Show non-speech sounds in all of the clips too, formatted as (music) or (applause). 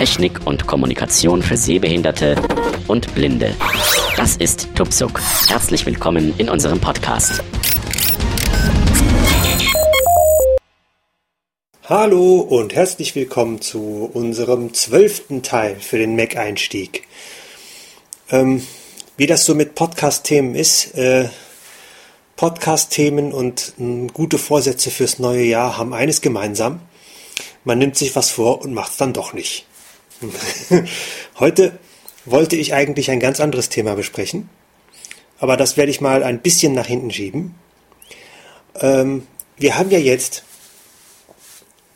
Technik und Kommunikation für Sehbehinderte und Blinde. Das ist Tupsuk. Herzlich willkommen in unserem Podcast. Hallo und herzlich willkommen zu unserem zwölften Teil für den Mac-Einstieg. Ähm, wie das so mit Podcast-Themen ist, äh, Podcast-Themen und äh, gute Vorsätze fürs neue Jahr haben eines gemeinsam. Man nimmt sich was vor und macht es dann doch nicht. (laughs) Heute wollte ich eigentlich ein ganz anderes Thema besprechen, aber das werde ich mal ein bisschen nach hinten schieben. Ähm, wir haben ja jetzt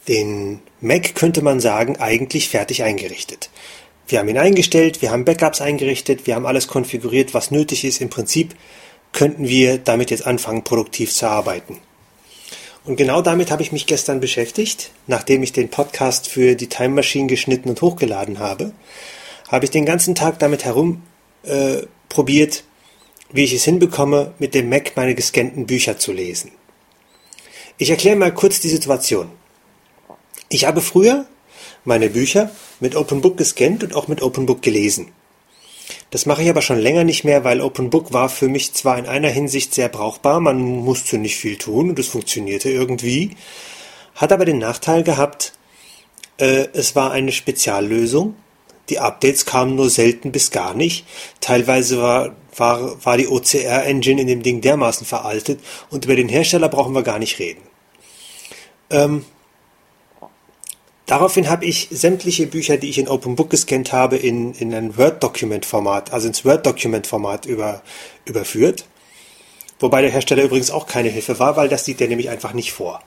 den Mac, könnte man sagen, eigentlich fertig eingerichtet. Wir haben ihn eingestellt, wir haben Backups eingerichtet, wir haben alles konfiguriert, was nötig ist. Im Prinzip könnten wir damit jetzt anfangen, produktiv zu arbeiten. Und genau damit habe ich mich gestern beschäftigt. Nachdem ich den Podcast für die Time Machine geschnitten und hochgeladen habe, habe ich den ganzen Tag damit herum äh, wie ich es hinbekomme, mit dem Mac meine gescannten Bücher zu lesen. Ich erkläre mal kurz die Situation. Ich habe früher meine Bücher mit OpenBook gescannt und auch mit OpenBook gelesen. Das mache ich aber schon länger nicht mehr, weil OpenBook war für mich zwar in einer Hinsicht sehr brauchbar, man musste nicht viel tun und es funktionierte irgendwie, hat aber den Nachteil gehabt, äh, es war eine Speziallösung. Die Updates kamen nur selten bis gar nicht. Teilweise war, war, war die OCR-Engine in dem Ding dermaßen veraltet und über den Hersteller brauchen wir gar nicht reden. Ähm, Daraufhin habe ich sämtliche Bücher, die ich in OpenBook gescannt habe, in, in ein Word-Document-Format, also ins Word-Document-Format über, überführt. Wobei der Hersteller übrigens auch keine Hilfe war, weil das sieht er nämlich einfach nicht vor.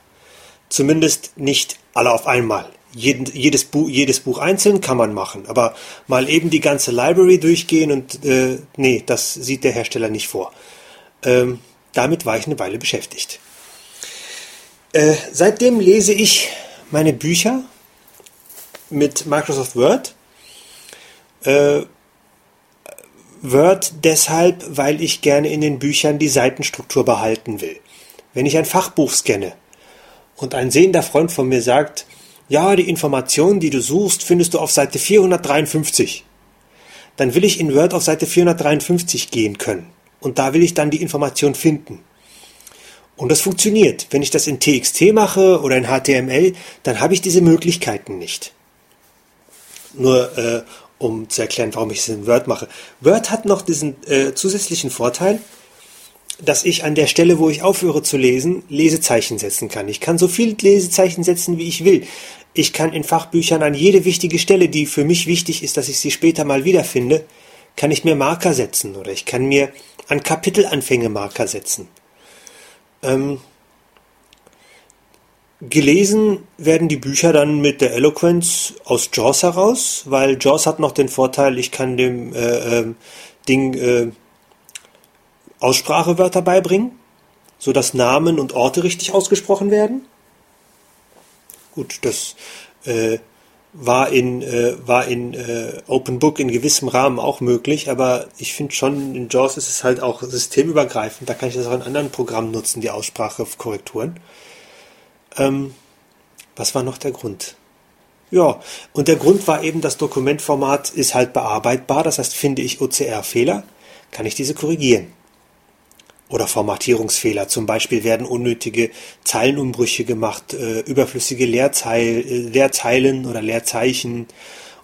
Zumindest nicht alle auf einmal. Jeden, jedes, Buch, jedes Buch einzeln kann man machen, aber mal eben die ganze Library durchgehen und äh, nee, das sieht der Hersteller nicht vor. Ähm, damit war ich eine Weile beschäftigt. Äh, seitdem lese ich meine Bücher mit Microsoft Word. Äh, Word deshalb, weil ich gerne in den Büchern die Seitenstruktur behalten will. Wenn ich ein Fachbuch scanne und ein sehender Freund von mir sagt, ja, die Informationen, die du suchst, findest du auf Seite 453, dann will ich in Word auf Seite 453 gehen können. Und da will ich dann die Information finden. Und das funktioniert. Wenn ich das in TXT mache oder in HTML, dann habe ich diese Möglichkeiten nicht. Nur äh, um zu erklären, warum ich es in Word mache. Word hat noch diesen äh, zusätzlichen Vorteil, dass ich an der Stelle, wo ich aufhöre zu lesen, Lesezeichen setzen kann. Ich kann so viel Lesezeichen setzen, wie ich will. Ich kann in Fachbüchern an jede wichtige Stelle, die für mich wichtig ist, dass ich sie später mal wiederfinde, kann ich mir Marker setzen oder ich kann mir an Kapitelanfänge Marker setzen. Ähm, Gelesen werden die Bücher dann mit der Eloquence aus JAWS heraus, weil JAWS hat noch den Vorteil, ich kann dem äh, äh, Ding äh, Aussprachewörter beibringen, sodass Namen und Orte richtig ausgesprochen werden. Gut, das äh, war in, äh, war in äh, Open Book in gewissem Rahmen auch möglich, aber ich finde schon, in JAWS ist es halt auch systemübergreifend, da kann ich das auch in anderen Programmen nutzen, die Aussprachekorrekturen. Ähm, was war noch der Grund? Ja, und der Grund war eben, das Dokumentformat ist halt bearbeitbar, das heißt, finde ich OCR-Fehler, kann ich diese korrigieren. Oder Formatierungsfehler, zum Beispiel werden unnötige Zeilenumbrüche gemacht, äh, überflüssige Leerzeil, äh, Leerzeilen oder Leerzeichen.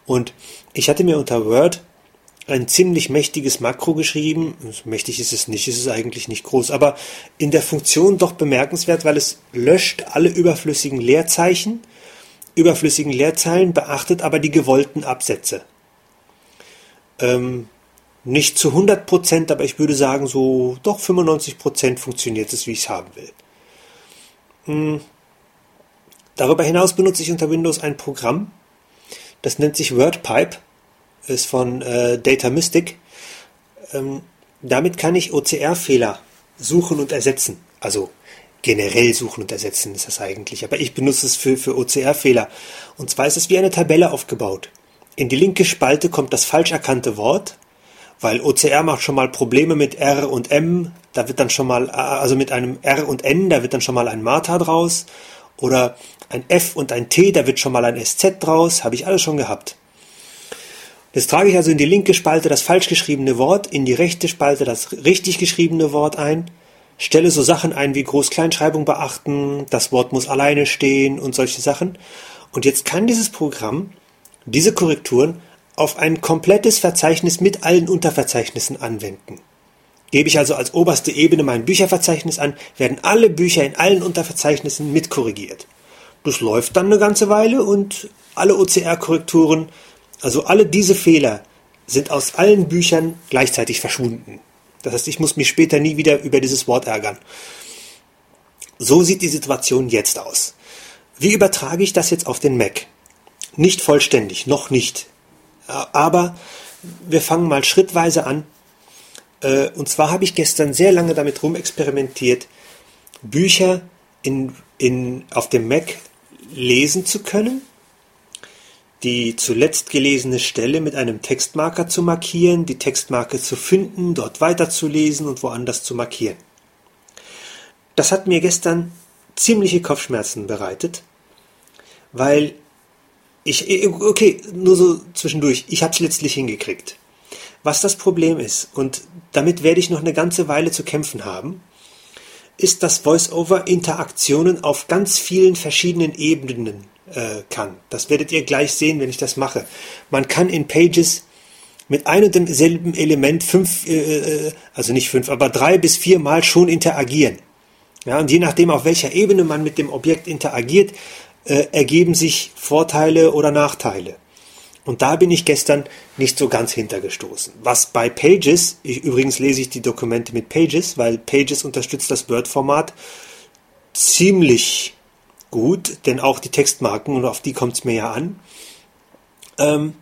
Und ich hatte mir unter Word ein ziemlich mächtiges Makro geschrieben. Mächtig ist es nicht, ist es eigentlich nicht groß, aber in der Funktion doch bemerkenswert, weil es löscht alle überflüssigen Leerzeichen, überflüssigen Leerzeilen, beachtet aber die gewollten Absätze. Ähm, nicht zu 100 Prozent, aber ich würde sagen, so doch 95 Prozent funktioniert es, wie ich es haben will. Hm. Darüber hinaus benutze ich unter Windows ein Programm, das nennt sich WordPipe ist von äh, Data Mystic. Ähm, damit kann ich OCR-Fehler suchen und ersetzen. Also generell suchen und ersetzen ist das eigentlich. Aber ich benutze es für, für OCR-Fehler. Und zwar ist es wie eine Tabelle aufgebaut. In die linke Spalte kommt das falsch erkannte Wort, weil OCR macht schon mal Probleme mit R und M. Da wird dann schon mal, also mit einem R und N, da wird dann schon mal ein Martha draus. Oder ein F und ein T, da wird schon mal ein SZ draus. Habe ich alles schon gehabt. Das trage ich also in die linke Spalte das falsch geschriebene Wort, in die rechte Spalte das richtig geschriebene Wort ein, stelle so Sachen ein wie Groß-Kleinschreibung beachten, das Wort muss alleine stehen und solche Sachen. Und jetzt kann dieses Programm diese Korrekturen auf ein komplettes Verzeichnis mit allen Unterverzeichnissen anwenden. Gebe ich also als oberste Ebene mein Bücherverzeichnis an, werden alle Bücher in allen Unterverzeichnissen mitkorrigiert. Das läuft dann eine ganze Weile und alle OCR-Korrekturen also alle diese Fehler sind aus allen Büchern gleichzeitig verschwunden. Das heißt, ich muss mich später nie wieder über dieses Wort ärgern. So sieht die Situation jetzt aus. Wie übertrage ich das jetzt auf den Mac? Nicht vollständig, noch nicht. Aber wir fangen mal schrittweise an. Äh, und zwar habe ich gestern sehr lange damit rumexperimentiert, Bücher in, in, auf dem Mac lesen zu können die zuletzt gelesene Stelle mit einem Textmarker zu markieren, die Textmarke zu finden, dort weiterzulesen und woanders zu markieren. Das hat mir gestern ziemliche Kopfschmerzen bereitet, weil ich, okay, nur so zwischendurch, ich habe es letztlich hingekriegt. Was das Problem ist, und damit werde ich noch eine ganze Weile zu kämpfen haben, ist, dass VoiceOver Interaktionen auf ganz vielen verschiedenen Ebenen äh, kann. Das werdet ihr gleich sehen, wenn ich das mache. Man kann in Pages mit einem und demselben Element fünf, äh, äh, also nicht fünf, aber drei bis vier Mal schon interagieren. Ja, und je nachdem, auf welcher Ebene man mit dem Objekt interagiert, äh, ergeben sich Vorteile oder Nachteile. Und da bin ich gestern nicht so ganz hintergestoßen. Was bei Pages, ich, übrigens lese ich die Dokumente mit Pages, weil Pages unterstützt das Word-Format ziemlich gut, denn auch die Textmarken, und auf die kommt es mir ja an. Ähm,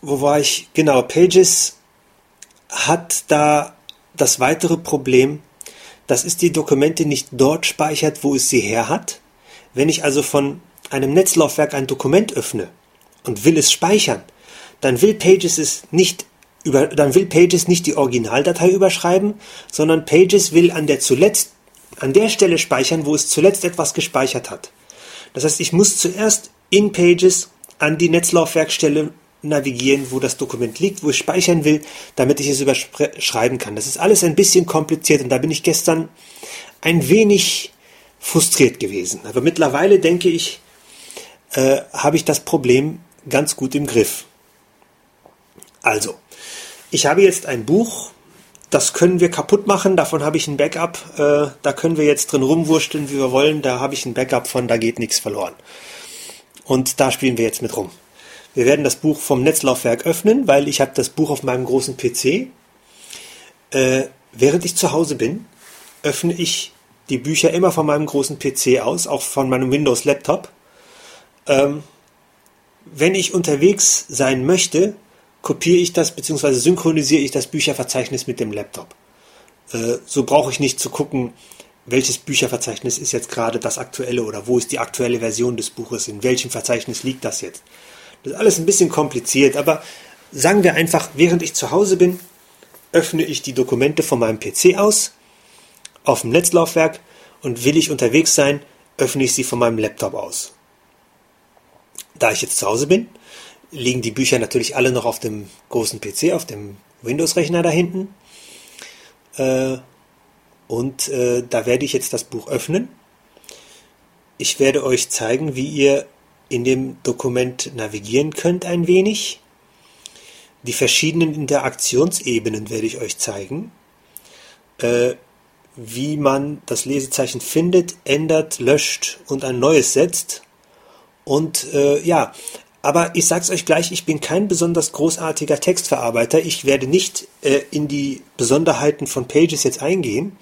wo war ich? Genau, Pages hat da das weitere Problem, dass es die Dokumente nicht dort speichert, wo es sie her hat. Wenn ich also von einem Netzlaufwerk ein Dokument öffne und will es speichern, dann will Pages es nicht über, dann will Pages nicht die Originaldatei überschreiben, sondern Pages will an der zuletzt an der Stelle speichern, wo es zuletzt etwas gespeichert hat. Das heißt, ich muss zuerst in Pages an die Netzlaufwerkstelle navigieren, wo das Dokument liegt, wo ich speichern will, damit ich es überschreiben kann. Das ist alles ein bisschen kompliziert und da bin ich gestern ein wenig frustriert gewesen. Aber mittlerweile denke ich, äh, habe ich das Problem ganz gut im Griff. Also, ich habe jetzt ein Buch das können wir kaputt machen, davon habe ich ein Backup. Äh, da können wir jetzt drin rumwursteln, wie wir wollen. Da habe ich ein Backup von, da geht nichts verloren. Und da spielen wir jetzt mit rum. Wir werden das Buch vom Netzlaufwerk öffnen, weil ich habe das Buch auf meinem großen PC. Äh, während ich zu Hause bin, öffne ich die Bücher immer von meinem großen PC aus, auch von meinem Windows-Laptop. Ähm, wenn ich unterwegs sein möchte, kopiere ich das bzw. synchronisiere ich das Bücherverzeichnis mit dem Laptop. Äh, so brauche ich nicht zu gucken, welches Bücherverzeichnis ist jetzt gerade das aktuelle oder wo ist die aktuelle Version des Buches, in welchem Verzeichnis liegt das jetzt. Das ist alles ein bisschen kompliziert, aber sagen wir einfach, während ich zu Hause bin, öffne ich die Dokumente von meinem PC aus, auf dem Netzlaufwerk und will ich unterwegs sein, öffne ich sie von meinem Laptop aus. Da ich jetzt zu Hause bin, liegen die Bücher natürlich alle noch auf dem großen PC, auf dem Windows-Rechner da hinten. Äh, und äh, da werde ich jetzt das Buch öffnen. Ich werde euch zeigen, wie ihr in dem Dokument navigieren könnt ein wenig. Die verschiedenen Interaktionsebenen werde ich euch zeigen. Äh, wie man das Lesezeichen findet, ändert, löscht und ein neues setzt. Und äh, ja, aber ich sage es euch gleich, ich bin kein besonders großartiger Textverarbeiter. Ich werde nicht äh, in die Besonderheiten von Pages jetzt eingehen.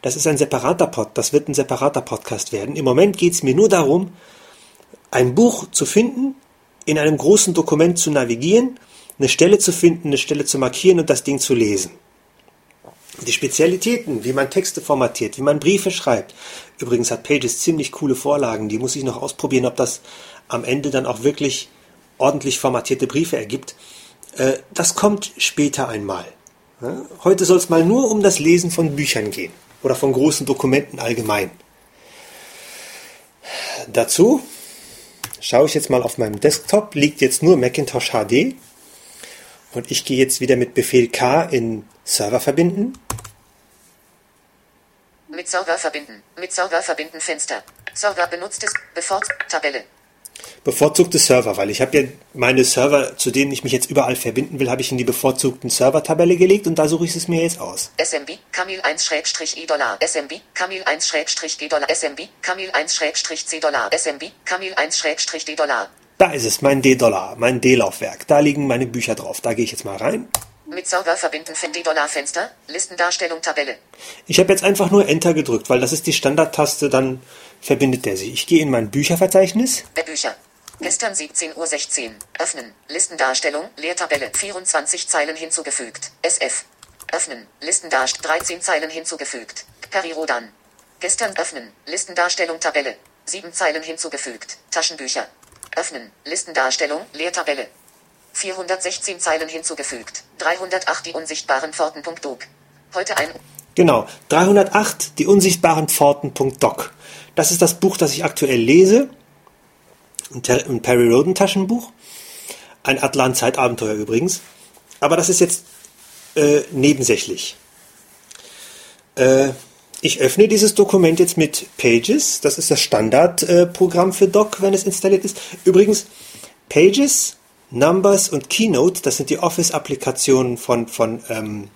Das ist ein separater Pod, das wird ein separater Podcast werden. Im Moment geht es mir nur darum, ein Buch zu finden, in einem großen Dokument zu navigieren, eine Stelle zu finden, eine Stelle zu markieren und das Ding zu lesen. Die Spezialitäten, wie man Texte formatiert, wie man Briefe schreibt. Übrigens hat Pages ziemlich coole Vorlagen, die muss ich noch ausprobieren, ob das am Ende dann auch wirklich ordentlich formatierte Briefe ergibt, äh, das kommt später einmal. Heute soll es mal nur um das Lesen von Büchern gehen oder von großen Dokumenten allgemein. Dazu schaue ich jetzt mal auf meinem Desktop, liegt jetzt nur Macintosh HD. Und ich gehe jetzt wieder mit Befehl K in Server verbinden. Mit Server verbinden. Mit Server verbinden Fenster. Server benutztes Befort Tabelle. Bevorzugte Server, weil ich habe ja meine Server, zu denen ich mich jetzt überall verbinden will, habe ich in die bevorzugten Server-Tabelle gelegt und da suche ich es mir jetzt aus. SMB, Camil 1-E Dollar, SMB, Camil 1-D Dollar, SMB, Camil 1-C Dollar, SMB, Camil 1-D Dollar. Da ist es, mein D-Dollar, mein D-Laufwerk. Da liegen meine Bücher drauf. Da gehe ich jetzt mal rein. Mit Server verbinden für D-Dollar Fenster, Listendarstellung Tabelle. Ich habe jetzt einfach nur Enter gedrückt, weil das ist die Standardtaste, dann verbindet der sich. Ich gehe in mein Bücherverzeichnis. Bücher. Gestern 17.16 Uhr. Öffnen. Listendarstellung. Leertabelle. 24 Zeilen hinzugefügt. SF. Öffnen. Listendarstellung. 13 Zeilen hinzugefügt. Perirodan. Gestern öffnen. Listendarstellung Tabelle. 7 Zeilen hinzugefügt. Taschenbücher. Öffnen. Listendarstellung. Leertabelle. 416 Zeilen hinzugefügt. 308 die unsichtbaren Pforten.doc. Heute ein. Genau. 308 die unsichtbaren Pforten.doc. Das ist das Buch, das ich aktuell lese ein Perry Roden Taschenbuch. Ein Atlant-Zeitabenteuer übrigens. Aber das ist jetzt äh, nebensächlich. Äh, ich öffne dieses Dokument jetzt mit Pages. Das ist das Standardprogramm äh, für Doc, wenn es installiert ist. Übrigens, Pages, Numbers und Keynote, das sind die Office-Applikationen von, von ähm,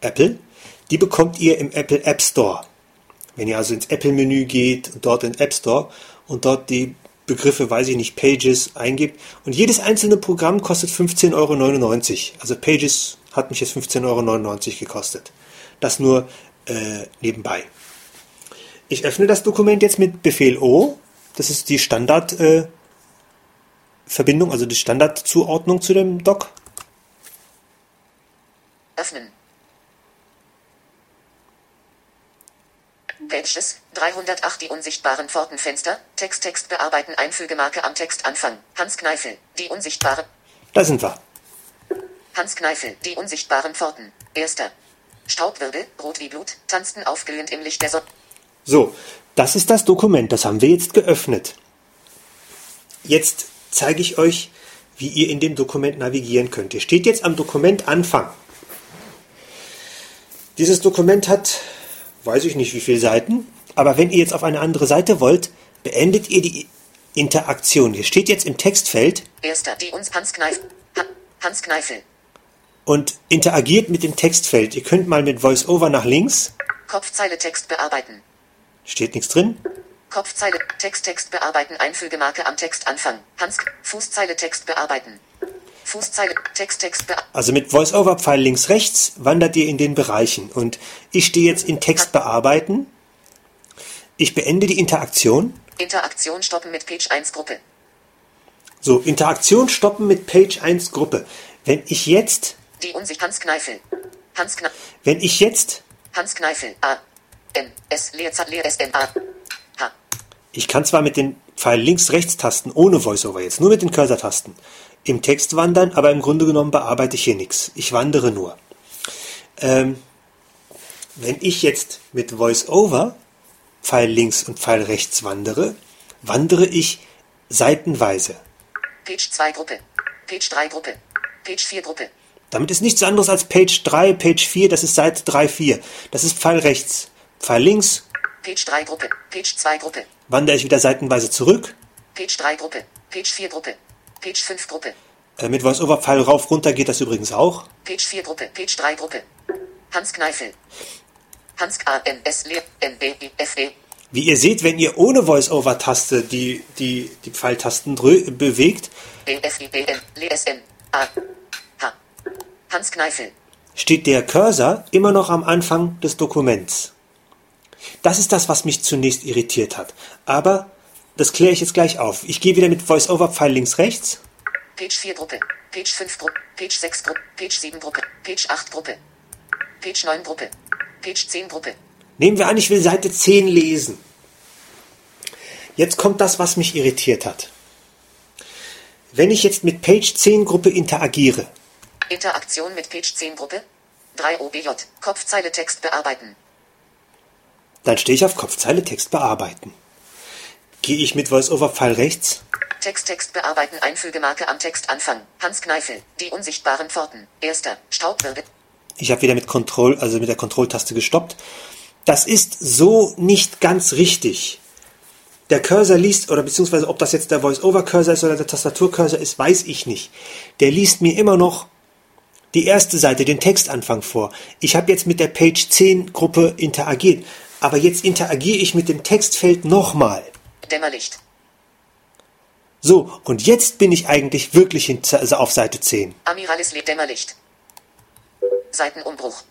Apple. Die bekommt ihr im Apple App Store. Wenn ihr also ins Apple-Menü geht, dort in App Store und dort die Begriffe, weiß ich nicht, Pages eingibt. Und jedes einzelne Programm kostet 15,99 Euro. Also Pages hat mich jetzt 15,99 Euro gekostet. Das nur äh, nebenbei. Ich öffne das Dokument jetzt mit Befehl O. Das ist die Standardverbindung, äh, also die Standardzuordnung zu dem Doc. Öffnen. Pages, 308 die unsichtbaren Pfortenfenster, Text Text bearbeiten Einfügemarke am Textanfang, Hans Kneifel, die unsichtbare. Da sind wir. Hans Kneifel, die unsichtbaren Pforten, erster. Staubwirbel, rot wie Blut, tanzten aufglühend im Licht der Sonne. So, das ist das Dokument, das haben wir jetzt geöffnet. Jetzt zeige ich euch, wie ihr in dem Dokument navigieren könnt. Ihr steht jetzt am Dokument Anfang. Dieses Dokument hat weiß ich nicht wie viele Seiten, aber wenn ihr jetzt auf eine andere Seite wollt, beendet ihr die Interaktion. Hier steht jetzt im Textfeld. Erster, die uns Hans Kneifel. Hans Kneifel. Und interagiert mit dem Textfeld. Ihr könnt mal mit VoiceOver nach links. Kopfzeile Text bearbeiten. Steht nichts drin. Kopfzeile Text Text bearbeiten Einfügemarke am Textanfang. Hans Fußzeile Text bearbeiten. Fußzeile, Text, Text. Also mit Voice-Over-Pfeil links, rechts wandert ihr in den Bereichen. Und ich stehe jetzt in Text bearbeiten. Ich beende die Interaktion. Interaktion stoppen mit Page 1 Gruppe. So, Interaktion stoppen mit Page 1 Gruppe. Wenn ich jetzt. Die Unsicht Hans Kneifel. Hans Kneifel. Wenn ich jetzt. Hans Kneifel. A. N. S. Leerzeit Leer S. N. A. H. Ich kann zwar mit den Pfeil links-rechts-Tasten ohne Voiceover jetzt, nur mit den Cursor-Tasten, im Text wandern, aber im Grunde genommen bearbeite ich hier nichts. Ich wandere nur. Ähm, wenn ich jetzt mit VoiceOver Pfeil links und Pfeil rechts wandere, wandere ich seitenweise. Page 2 Gruppe, Page 3 Gruppe, Page 4 Gruppe. Damit ist nichts anderes als Page 3, Page 4, das ist Seite 3, 4. Das ist Pfeil rechts. Pfeil links. Page 3 Gruppe, Page 2 Gruppe. Wandere ich wieder seitenweise zurück. Page 3 Gruppe, Page 4 Gruppe, Page 5 Gruppe. Äh, mit VoiceOver Pfeil rauf runter geht das übrigens auch. Page 4 Gruppe, Page 3 Gruppe. Hans Kneifel. Hans A N S L N B I F E. Wie ihr seht, wenn ihr ohne Voice-Over-Taste die, die, die Pfeiltasten bewegt, e F I B N L S N A H Hans Kneifel. steht der Cursor immer noch am Anfang des Dokuments. Das ist das, was mich zunächst irritiert hat. Aber das kläre ich jetzt gleich auf. Ich gehe wieder mit Voice-Over-Pfeil links rechts. Page 4 Gruppe, Page 5 Gruppe, Page 6 Gruppe, Page 7 Gruppe, Page 8 Gruppe, Page 9 Gruppe, Page 10 Gruppe. Nehmen wir an, ich will Seite 10 lesen. Jetzt kommt das, was mich irritiert hat. Wenn ich jetzt mit Page 10 Gruppe interagiere. Interaktion mit Page 10 Gruppe. 3 OBJ. Kopfzeile Text bearbeiten. Dann stehe ich auf Kopfzeile Text bearbeiten. Gehe ich mit VoiceOver Pfeil rechts. Text, Text bearbeiten, Einfügemarke am Textanfang. Hans Kneifel. Die unsichtbaren Pforten. Erster. Staubwirbel. Ich habe wieder mit Control, also mit der Kontrolltaste gestoppt. Das ist so nicht ganz richtig. Der Cursor liest, oder beziehungsweise ob das jetzt der Voice-Over-Cursor ist oder der Tastatur-Cursor ist, weiß ich nicht. Der liest mir immer noch die erste Seite, den Textanfang vor. Ich habe jetzt mit der Page 10 Gruppe interagiert, aber jetzt interagiere ich mit dem Textfeld nochmal. Dämmerlicht. So, und jetzt bin ich eigentlich wirklich in, also auf Seite 10. Amiralis lebt Dämmerlicht. Seitenumbruch.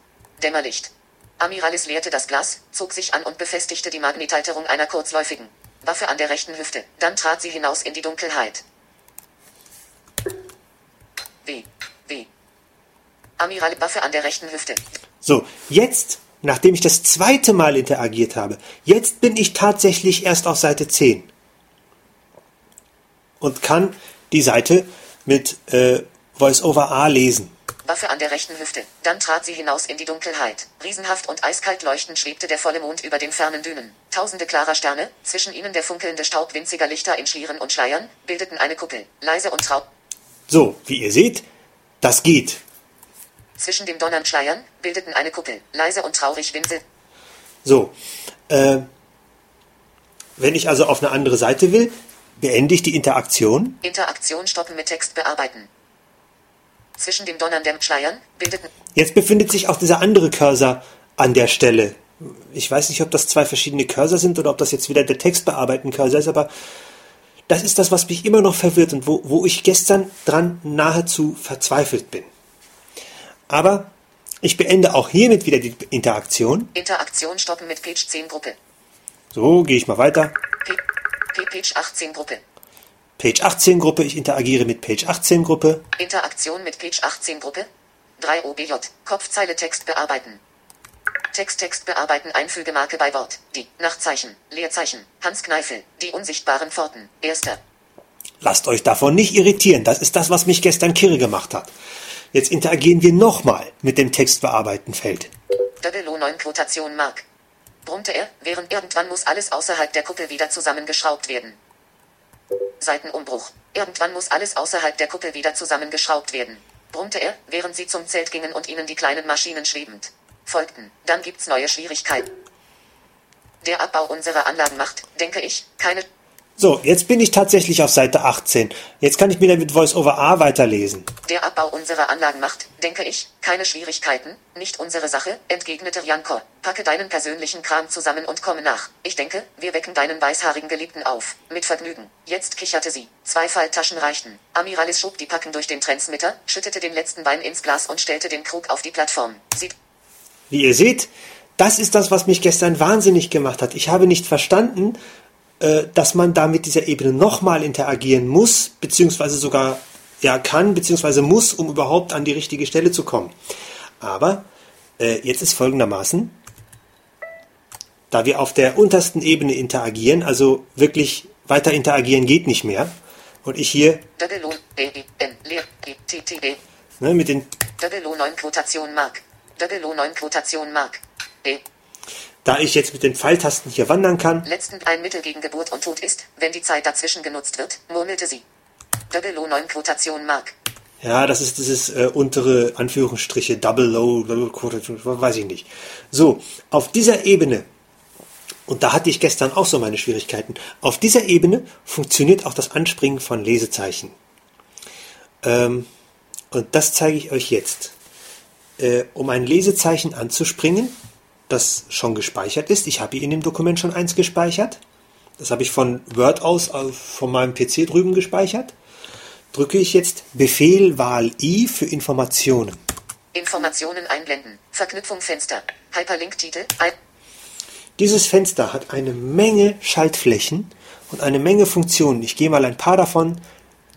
Dämmerlicht. Amiralis leerte das Glas, zog sich an und befestigte die Magnethalterung einer kurzläufigen Waffe an der rechten Hüfte. Dann trat sie hinaus in die Dunkelheit. W. W. Amiral Waffe an der rechten Hüfte. So, jetzt, nachdem ich das zweite Mal interagiert habe, jetzt bin ich tatsächlich erst auf Seite 10 und kann die Seite mit äh, VoiceOver A lesen. Waffe an der rechten Hüfte. Dann trat sie hinaus in die Dunkelheit. Riesenhaft und eiskalt leuchtend schwebte der volle Mond über den fernen Dünen. Tausende klarer Sterne, zwischen ihnen der funkelnde Staub winziger Lichter in Schlieren und Schleiern, bildeten eine Kuppel. Leise und trau. So, wie ihr seht, das geht. Zwischen dem Donnern Schleiern, bildeten eine Kuppel. Leise und traurig Winsel. So, äh, wenn ich also auf eine andere Seite will, beende ich die Interaktion. Interaktion stoppen mit Text bearbeiten. Zwischen dem Donnern der Schleiern bildeten. Jetzt befindet sich auch dieser andere Cursor an der Stelle. Ich weiß nicht, ob das zwei verschiedene Cursor sind oder ob das jetzt wieder der Textbearbeiten Cursor ist, aber das ist das, was mich immer noch verwirrt und wo, wo ich gestern dran nahezu verzweifelt bin. Aber ich beende auch hiermit wieder die Interaktion. Interaktion stoppen mit Page 10 Gruppe. So, gehe ich mal weiter. P P Page 18 Gruppe. Page 18 Gruppe, ich interagiere mit Page 18 Gruppe. Interaktion mit Page 18 Gruppe. 3 OBJ. Kopfzeile Text bearbeiten. Text Text bearbeiten Einfügemarke bei Wort. Die Nachtzeichen. Leerzeichen. Hans Kneifel. Die unsichtbaren Pforten. Erster. Lasst euch davon nicht irritieren. Das ist das, was mich gestern kirre gemacht hat. Jetzt interagieren wir nochmal mit dem Textbearbeiten-Feld. Double 9 Quotation Mark. Brummte er, während irgendwann muss alles außerhalb der Kuppel wieder zusammengeschraubt werden. Seitenumbruch. Irgendwann muss alles außerhalb der Kuppel wieder zusammengeschraubt werden. Brummte er, während sie zum Zelt gingen und ihnen die kleinen Maschinen schwebend folgten. Dann gibt's neue Schwierigkeiten. Der Abbau unserer Anlagen macht, denke ich, keine So, jetzt bin ich tatsächlich auf Seite 18. Jetzt kann ich mir dann mit VoiceOver A weiterlesen. Der Abbau unserer Anlagen macht, denke ich, keine Schwierigkeiten, nicht unsere Sache, entgegnete Janko. Packe deinen persönlichen Kram zusammen und komme nach. Ich denke, wir wecken deinen weißhaarigen Geliebten auf. Mit Vergnügen. Jetzt kicherte sie. Zwei Falttaschen reichten. Amiralis schob die Packen durch den Transmitter, schüttete den letzten Wein ins Glas und stellte den Krug auf die Plattform. Sie Wie ihr seht, das ist das, was mich gestern wahnsinnig gemacht hat. Ich habe nicht verstanden, dass man da mit dieser Ebene nochmal interagieren muss, beziehungsweise sogar ja kann, beziehungsweise muss, um überhaupt an die richtige Stelle zu kommen. Aber äh, jetzt ist folgendermaßen, da wir auf der untersten Ebene interagieren, also wirklich weiter interagieren geht nicht mehr, und ich hier ne, mit den Double 9 Quotation Mark. Double 9 Quotation Mark. Da ich jetzt mit den Pfeiltasten hier wandern kann, Letzten ein Mittel gegen Geburt und Tod ist, wenn die Zeit dazwischen genutzt wird, murmelte sie. Double 9 Quotation Mark. Ja, das ist dieses äh, untere Anführungsstriche, Double Low, Double Quarter, weiß ich nicht. So, auf dieser Ebene, und da hatte ich gestern auch so meine Schwierigkeiten, auf dieser Ebene funktioniert auch das Anspringen von Lesezeichen. Ähm, und das zeige ich euch jetzt. Äh, um ein Lesezeichen anzuspringen, das schon gespeichert ist, ich habe hier in dem Dokument schon eins gespeichert, das habe ich von Word aus von meinem PC drüben gespeichert, drücke ich jetzt Befehl Wahl I für Informationen. Informationen einblenden. Verknüpfung Fenster. Hyperlink Titel. Dieses Fenster hat eine Menge Schaltflächen und eine Menge Funktionen. Ich gehe mal ein paar davon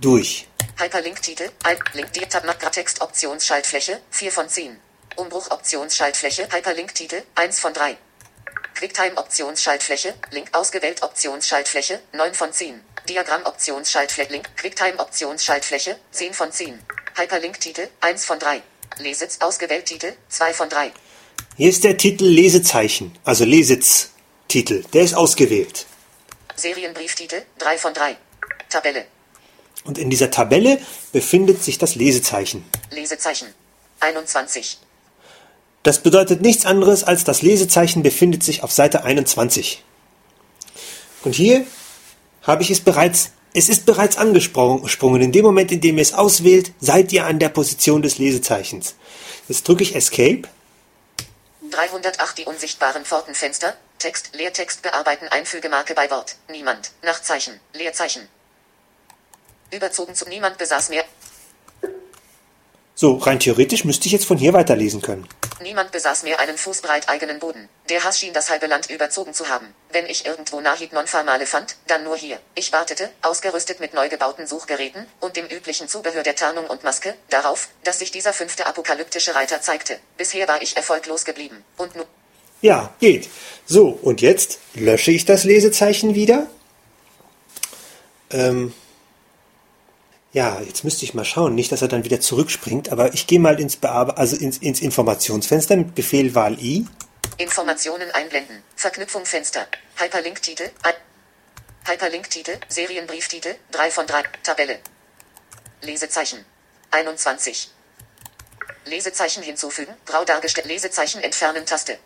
durch. Hyperlink Titel. Link Tab Text Optionsschaltfläche 4 von 10. Umbruch Optionsschaltfläche. Hyperlink Titel 1 von 3. Quicktime Optionsschaltfläche. Link ausgewählt Optionsschaltfläche 9 von 10. Diagramm Optionsschaltfläche. Link Quicktime Optionsschaltfläche 10 von 10. Hyperlink Titel 1 von 3. Lesitz ausgewählt Titel 2 von 3. Hier ist der Titel Lesezeichen, also Lesitz-Titel. Der ist ausgewählt. Serienbrieftitel 3 von 3. Tabelle. Und in dieser Tabelle befindet sich das Lesezeichen. Lesezeichen. 21. Das bedeutet nichts anderes, als das Lesezeichen befindet sich auf Seite 21. Und hier habe ich es bereits, es ist bereits angesprungen. In dem Moment, in dem ihr es auswählt, seid ihr an der Position des Lesezeichens. Jetzt drücke ich Escape. 308 die unsichtbaren Pfortenfenster. Text, Leertext bearbeiten, Einfügemarke bei Wort. Niemand. Nachzeichen. Leerzeichen. Überzogen zu niemand besaß mehr. So, rein theoretisch müsste ich jetzt von hier weiterlesen können. Niemand besaß mehr einen Fußbreit eigenen Boden. Der Hass schien das halbe Land überzogen zu haben. Wenn ich irgendwo Nahid Nonformale fand, dann nur hier. Ich wartete, ausgerüstet mit neu gebauten Suchgeräten und dem üblichen Zubehör der Tarnung und Maske, darauf, dass sich dieser fünfte apokalyptische Reiter zeigte. Bisher war ich erfolglos geblieben. Und nun. Ja, geht. So, und jetzt lösche ich das Lesezeichen wieder. Ähm, ja, jetzt müsste ich mal schauen, nicht, dass er dann wieder zurückspringt, aber ich gehe mal ins, Bearbe also ins, ins Informationsfenster mit Befehl Wahl I. Informationen einblenden. Verknüpfung Fenster. Hyperlink-Titel. Hyperlink-Titel. Serienbrieftitel. 3 von 3. Tabelle. Lesezeichen. 21. Lesezeichen hinzufügen. Grau dargestellt. Lesezeichen entfernen Taste.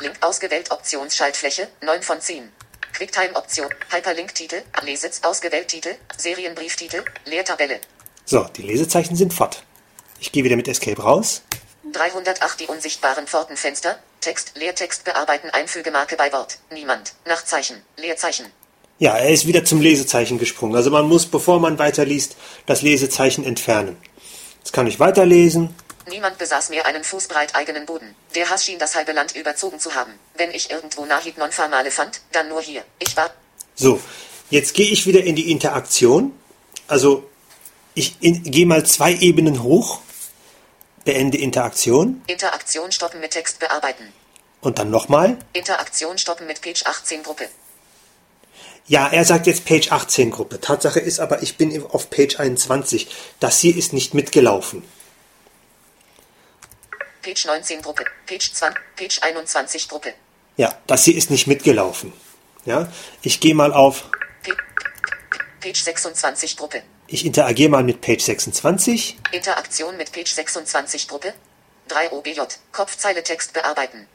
Link ausgewählt Optionsschaltfläche. 9 von 10. Quicktime-Option, Hyperlink-Titel, Lesitz, ausgewählt Titel, Serienbrieftitel, Leertabelle. So, die Lesezeichen sind fort. Ich gehe wieder mit Escape raus. 308 die unsichtbaren Pfortenfenster, Text, Leertext bearbeiten, Einfügemarke bei Wort, niemand, Nachzeichen, Leerzeichen. Ja, er ist wieder zum Lesezeichen gesprungen. Also man muss, bevor man weiterliest, das Lesezeichen entfernen. Jetzt kann ich weiterlesen. Niemand besaß mehr einen Fußbreit eigenen Boden. Der Hass schien das halbe Land überzogen zu haben. Wenn ich irgendwo Nahid Nonformale fand, dann nur hier. Ich war. So, jetzt gehe ich wieder in die Interaktion. Also, ich gehe mal zwei Ebenen hoch. Beende Interaktion. Interaktion stoppen mit Text bearbeiten. Und dann nochmal. Interaktion stoppen mit Page 18 Gruppe. Ja, er sagt jetzt Page 18 Gruppe. Tatsache ist aber, ich bin auf Page 21. Das hier ist nicht mitgelaufen. Page 19 Gruppe, Page 20, Page 21 Gruppe. Ja, das hier ist nicht mitgelaufen. Ja, ich gehe mal auf Page 26 Gruppe. Ich interagiere mal mit Page 26. Interaktion mit Page 26 Gruppe. 3 OBJ. Kopfzeile Text bearbeiten.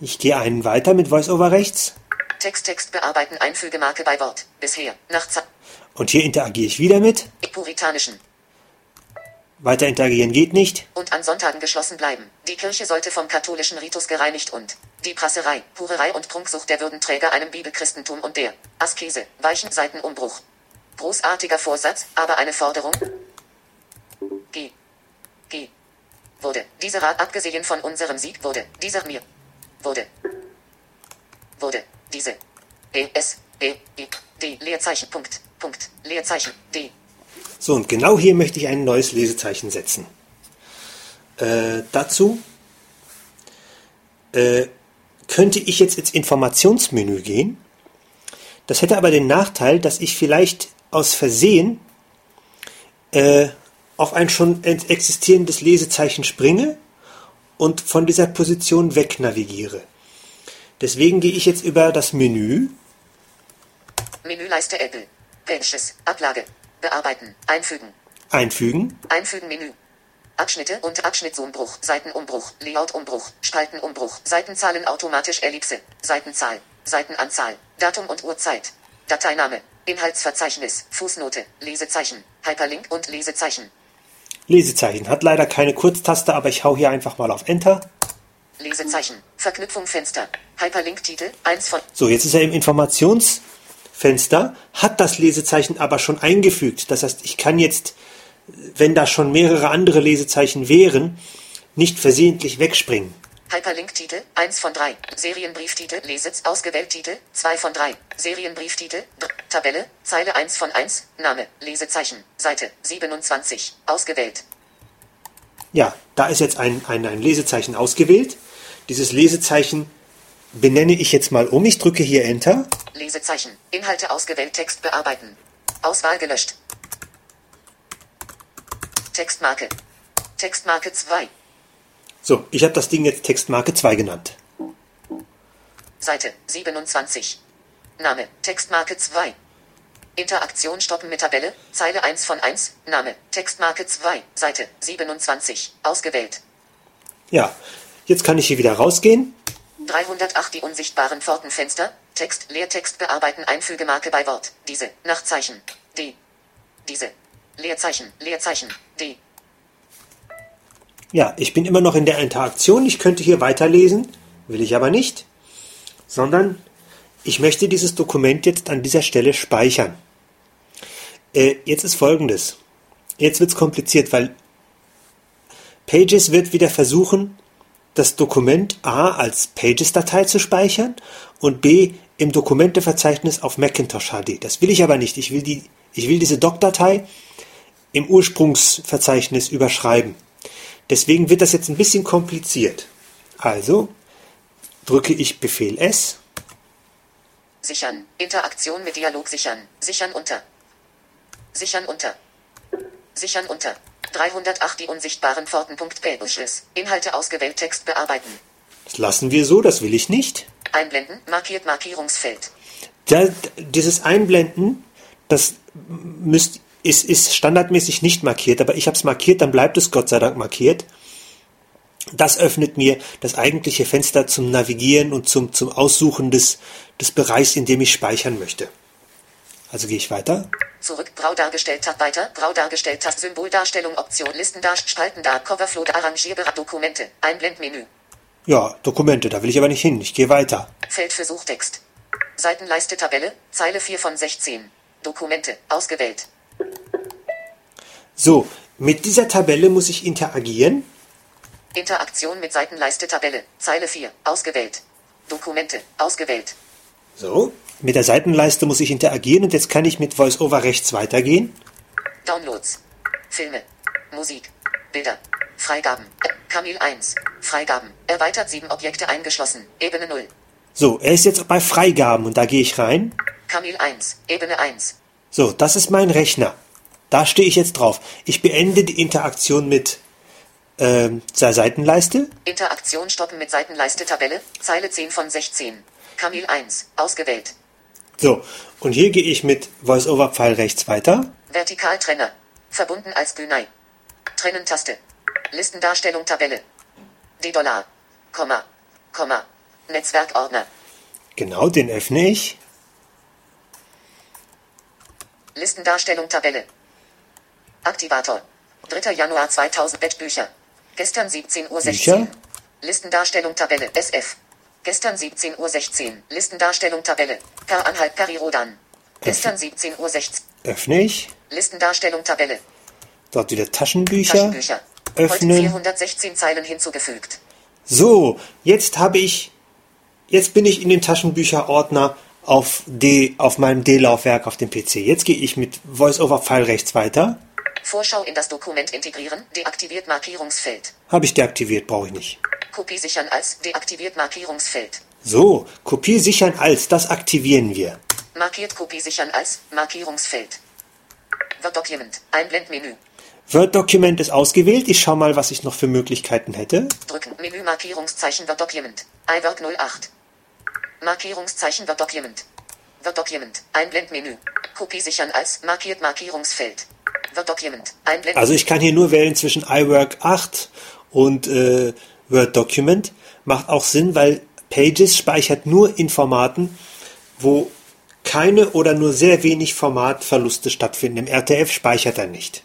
Ich gehe einen weiter mit VoiceOver rechts. Text Text bearbeiten Einfügemarke bei Wort. Bisher. Nach Ze Und hier interagiere ich wieder mit. Puritanischen. Weiter interagieren geht nicht. Und an Sonntagen geschlossen bleiben. Die Kirche sollte vom katholischen Ritus gereinigt und die Prasserei, Hurerei und Prunksucht der Würdenträger einem Bibelchristentum und der Askese, weichen Seitenumbruch. Großartiger Vorsatz, aber eine Forderung? G. G. Wurde. Dieser Rat abgesehen von unserem Sieg wurde. Dieser mir. Wurde. Wurde. Diese. E. S. E. E. D. Leerzeichen. Punkt. Punkt. Leerzeichen. D. So, und genau hier möchte ich ein neues Lesezeichen setzen. Äh, dazu äh, könnte ich jetzt ins Informationsmenü gehen. Das hätte aber den Nachteil, dass ich vielleicht aus Versehen äh, auf ein schon existierendes Lesezeichen springe und von dieser Position weg navigiere. Deswegen gehe ich jetzt über das Menü. Menüleiste Apple. Pages. Ablage. Bearbeiten. Einfügen. Einfügen. Einfügen Menü. Abschnitte und Abschnittsumbruch, Seitenumbruch, Layoutumbruch, Spaltenumbruch, Seitenzahlen automatisch Ellipse, Seitenzahl, Seitenanzahl, Datum und Uhrzeit, Dateiname, Inhaltsverzeichnis, Fußnote, Lesezeichen, Hyperlink und Lesezeichen. Lesezeichen. Hat leider keine Kurztaste, aber ich hau hier einfach mal auf Enter. Lesezeichen, Verknüpfung Fenster, Hyperlink-Titel, 1 von. So, jetzt ist er im Informationsfenster, hat das Lesezeichen aber schon eingefügt. Das heißt, ich kann jetzt wenn da schon mehrere andere Lesezeichen wären, nicht versehentlich wegspringen. Hyperlink-Titel, 1 von 3. Serienbrieftitel, Lesitz, ausgewählt Titel, 2 von 3. Serienbrieftitel, Tabelle, Zeile 1 von 1, Name, Lesezeichen, Seite, 27, ausgewählt. Ja, da ist jetzt ein, ein, ein Lesezeichen ausgewählt. Dieses Lesezeichen benenne ich jetzt mal um. Ich drücke hier Enter. Lesezeichen, Inhalte ausgewählt, Text bearbeiten. Auswahl gelöscht. Textmarke. Textmarke 2. So, ich habe das Ding jetzt Textmarke 2 genannt. Seite 27. Name Textmarke 2. Interaktion stoppen mit Tabelle, Zeile 1 von 1, Name, Textmarke 2, Seite 27, ausgewählt. Ja, jetzt kann ich hier wieder rausgehen. 308 die unsichtbaren Pfortenfenster, Text, Leertext bearbeiten, Einfügemarke bei Wort, diese, Nachzeichen, D. Diese, Leerzeichen, Leerzeichen, D. Ja, ich bin immer noch in der Interaktion. Ich könnte hier weiterlesen, will ich aber nicht, sondern ich möchte dieses Dokument jetzt an dieser Stelle speichern. Äh, jetzt ist folgendes. Jetzt wird es kompliziert, weil Pages wird wieder versuchen, das Dokument A als Pages-Datei zu speichern und B im Dokumenteverzeichnis auf Macintosh HD. Das will ich aber nicht. Ich will, die, ich will diese Doc-Datei im Ursprungsverzeichnis überschreiben. Deswegen wird das jetzt ein bisschen kompliziert. Also drücke ich Befehl S. Sichern. Interaktion mit Dialog sichern. Sichern unter. Sichern unter. Sichern unter. 308 die unsichtbaren Pforten.pages. Inhalte ausgewählt Text bearbeiten. Das lassen wir so, das will ich nicht. Einblenden. Markiert Markierungsfeld. Da, dieses Einblenden, das müsst, ist, ist standardmäßig nicht markiert, aber ich habe es markiert, dann bleibt es Gott sei Dank markiert. Das öffnet mir das eigentliche Fenster zum Navigieren und zum, zum Aussuchen des, des Bereichs, in dem ich speichern möchte. Also gehe ich weiter. Zurück, Brau dargestellt, Tab weiter, Brau dargestellt, Tab Symboldarstellung, Option, Listen, Spalten, da, Coverflow, Arrangierbare, Dokumente, Einblendmenü, Ja, Dokumente, da will ich aber nicht hin. Ich gehe weiter. Feld für Suchtext. Seitenleiste Tabelle, Zeile 4 von 16. Dokumente, ausgewählt. So, mit dieser Tabelle muss ich interagieren. Interaktion mit Seitenleiste Tabelle, Zeile 4, ausgewählt. Dokumente, ausgewählt. So, mit der Seitenleiste muss ich interagieren und jetzt kann ich mit VoiceOver rechts weitergehen. Downloads. Filme. Musik. Bilder. Freigaben. Äh, Kamil 1. Freigaben. Erweitert 7 Objekte eingeschlossen. Ebene 0. So, er ist jetzt bei Freigaben und da gehe ich rein. Kamil 1. Ebene 1. So, das ist mein Rechner. Da stehe ich jetzt drauf. Ich beende die Interaktion mit ähm, der Seitenleiste. Interaktion stoppen mit Seitenleiste Tabelle. Zeile 10 von 16. Kamil 1. Ausgewählt. So, und hier gehe ich mit VoiceOver-Pfeil rechts weiter. Vertikaltrenner. Verbunden als Günei. Trennen-Taste. Listendarstellung Tabelle. D-Dollar. Komma. Komma. Netzwerkordner. Genau, den öffne ich. Listendarstellung Tabelle. Aktivator. 3. Januar 2000 Bettbücher. Gestern 17.16 Uhr. Bücher? Listendarstellung Tabelle. SF. Gestern 17.16 Uhr. Listendarstellung Tabelle. Per Anhalt Peri-Rodan. Gestern 17.16 Uhr. Öffne ich. Listendarstellung Tabelle. Dort wieder Taschenbücher. Taschenbücher. Heute Öffnen. 416 Zeilen hinzugefügt. So, jetzt habe ich, jetzt bin ich in dem Taschenbücherordner auf D, auf meinem D-Laufwerk auf dem PC. Jetzt gehe ich mit VoiceOver-Pfeil rechts weiter. Vorschau in das Dokument integrieren. Deaktiviert Markierungsfeld. Habe ich deaktiviert, brauche ich nicht. Kopie sichern als deaktiviert Markierungsfeld. So, Kopie sichern als, das aktivieren wir. Markiert Kopie sichern als Markierungsfeld. Word Document. Einblendmenü. Word-Dokument ist ausgewählt. Ich schaue mal, was ich noch für Möglichkeiten hätte. Drücken. Menü Markierungszeichen Word Document. iWord 08. Markierungszeichen Word Document. Word Document. Einblendmenü. Kopie sichern als markiert Markierungsfeld. Word Document. Einblend. Also ich kann hier nur wählen zwischen iWork 8 und äh, Word-Document. Macht auch Sinn, weil Pages speichert nur in Formaten, wo keine oder nur sehr wenig Formatverluste stattfinden. Im RTF speichert er nicht.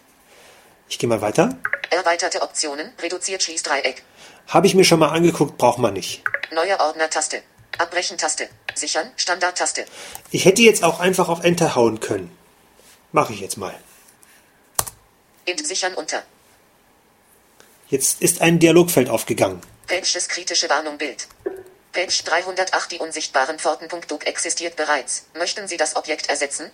Ich gehe mal weiter. Erweiterte Optionen. Reduziert Schließdreieck. Habe ich mir schon mal angeguckt, braucht man nicht. Neuer Ordner-Taste. Abbrechen-Taste. Sichern. Standard-Taste. Ich hätte jetzt auch einfach auf Enter hauen können. Mache ich jetzt mal. Int sichern unter. Jetzt ist ein Dialogfeld aufgegangen. Pages kritische Warnung Bild. Page 308 Die unsichtbaren Pforten.doc existiert bereits. Möchten Sie das Objekt ersetzen?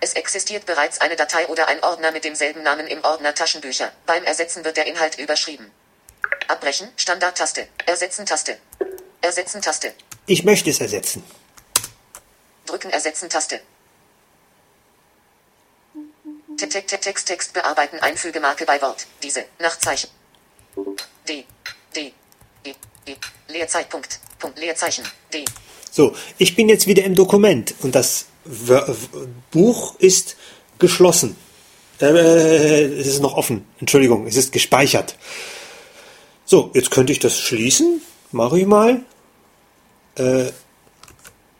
Es existiert bereits eine Datei oder ein Ordner mit demselben Namen im Ordner Taschenbücher. Beim Ersetzen wird der Inhalt überschrieben. Abbrechen, Standard-Taste. Ersetzen Taste. Ersetzen Taste. Ich möchte es ersetzen. Drücken Ersetzen Taste. Te- te- te- Text Text bearbeiten Einfügemarke bei Wort. Diese Nachzeichen. D. D. E. E. Leerzeitpunkt. Punkt Leerzeichen. D. So, ich bin jetzt wieder im Dokument und das Buch ist geschlossen. Äh, es ist noch offen. Entschuldigung, es ist gespeichert. So, jetzt könnte ich das schließen. Mache ich mal.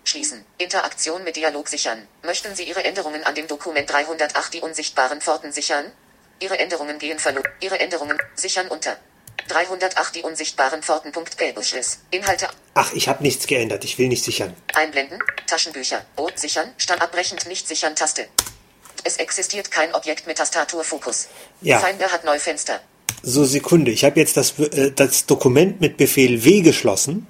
Schließen. Interaktion mit Dialog sichern. Möchten Sie Ihre Änderungen an dem Dokument 308 die unsichtbaren Pforten sichern? Ihre Änderungen gehen verloren. Ihre Änderungen sichern unter 308 die unsichtbaren Pforten. Gelbschluss. Inhalte Ach, ich habe nichts geändert. Ich will nicht sichern. einblenden. Taschenbücher. Rot sichern. Stand abbrechend nicht sichern Taste. Es existiert kein Objekt mit Tastaturfokus. Ja. Finder hat Neufenster. So, Sekunde. Ich habe jetzt das, äh, das Dokument mit Befehl W geschlossen.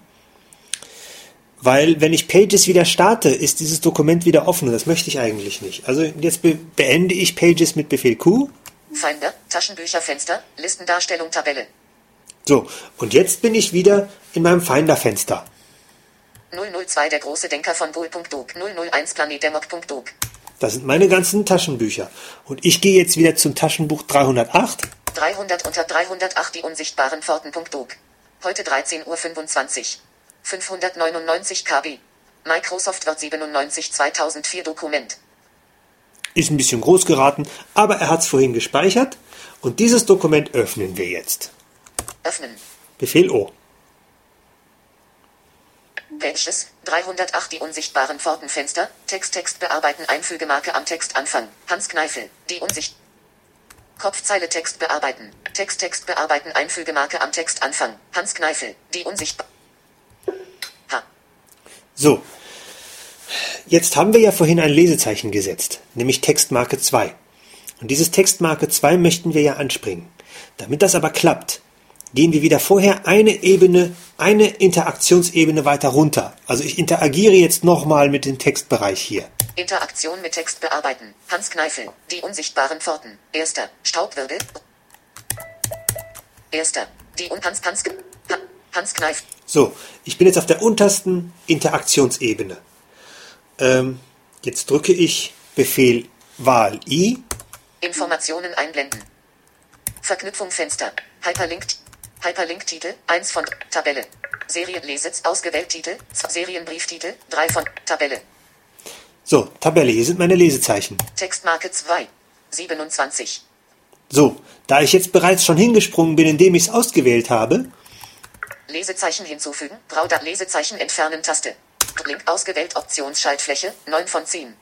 Weil, wenn ich Pages wieder starte, ist dieses Dokument wieder offen und das möchte ich eigentlich nicht. Also jetzt be beende ich Pages mit Befehl Q. Finder. Taschenbücher Fenster. Listendarstellung Tabelle. So, und jetzt bin ich wieder in meinem Finder-Fenster. 002 der große Denker von Bull.dog. 001 Planet Demok.dog. Das sind meine ganzen Taschenbücher. Und ich gehe jetzt wieder zum Taschenbuch 308. 300 unter 308 die unsichtbaren Pforten.dog. Heute 13.25 Uhr. 599 KB. Microsoft Word 97 2004 Dokument. Ist ein bisschen groß geraten, aber er hat es vorhin gespeichert. Und dieses Dokument öffnen wir jetzt. Öffnen. Befehl O. Pages. 308 die unsichtbaren Pfortenfenster. Text Text bearbeiten Einfügemarke am Textanfang. Hans Kneifel. Die Unsicht. Kopfzeile Text bearbeiten. Text Text bearbeiten Einfügemarke am Textanfang. Hans Kneifel. Die Unsicht. Ha. So. Jetzt haben wir ja vorhin ein Lesezeichen gesetzt, nämlich Textmarke 2. Und dieses Textmarke 2 möchten wir ja anspringen. Damit das aber klappt, gehen wir wieder vorher eine Ebene, eine Interaktionsebene weiter runter. Also ich interagiere jetzt nochmal mit dem Textbereich hier. Interaktion mit Text bearbeiten. Hans Kneifel. Die unsichtbaren Pforten. Erster. Staubwirbel. Erster. Die und Hans Hans Ha- Hans Kneif. So, ich bin jetzt auf der untersten Interaktionsebene. Ähm, jetzt drücke ich Befehl Wahl I. Informationen einblenden. Verknüpfung Fenster. Hyperlink. Hyperlink Titel 1 von Tabelle. Serienlesitz ausgewählt Titel. Serienbrieftitel 3 von Tabelle. So, Tabelle, hier sind meine Lesezeichen. Textmarke 2. 27. So, da ich jetzt bereits schon hingesprungen bin, indem ich es ausgewählt habe, Lesezeichen hinzufügen. Brauda Lesezeichen entfernen Taste. Link ausgewählt Optionsschaltfläche 9 von 10.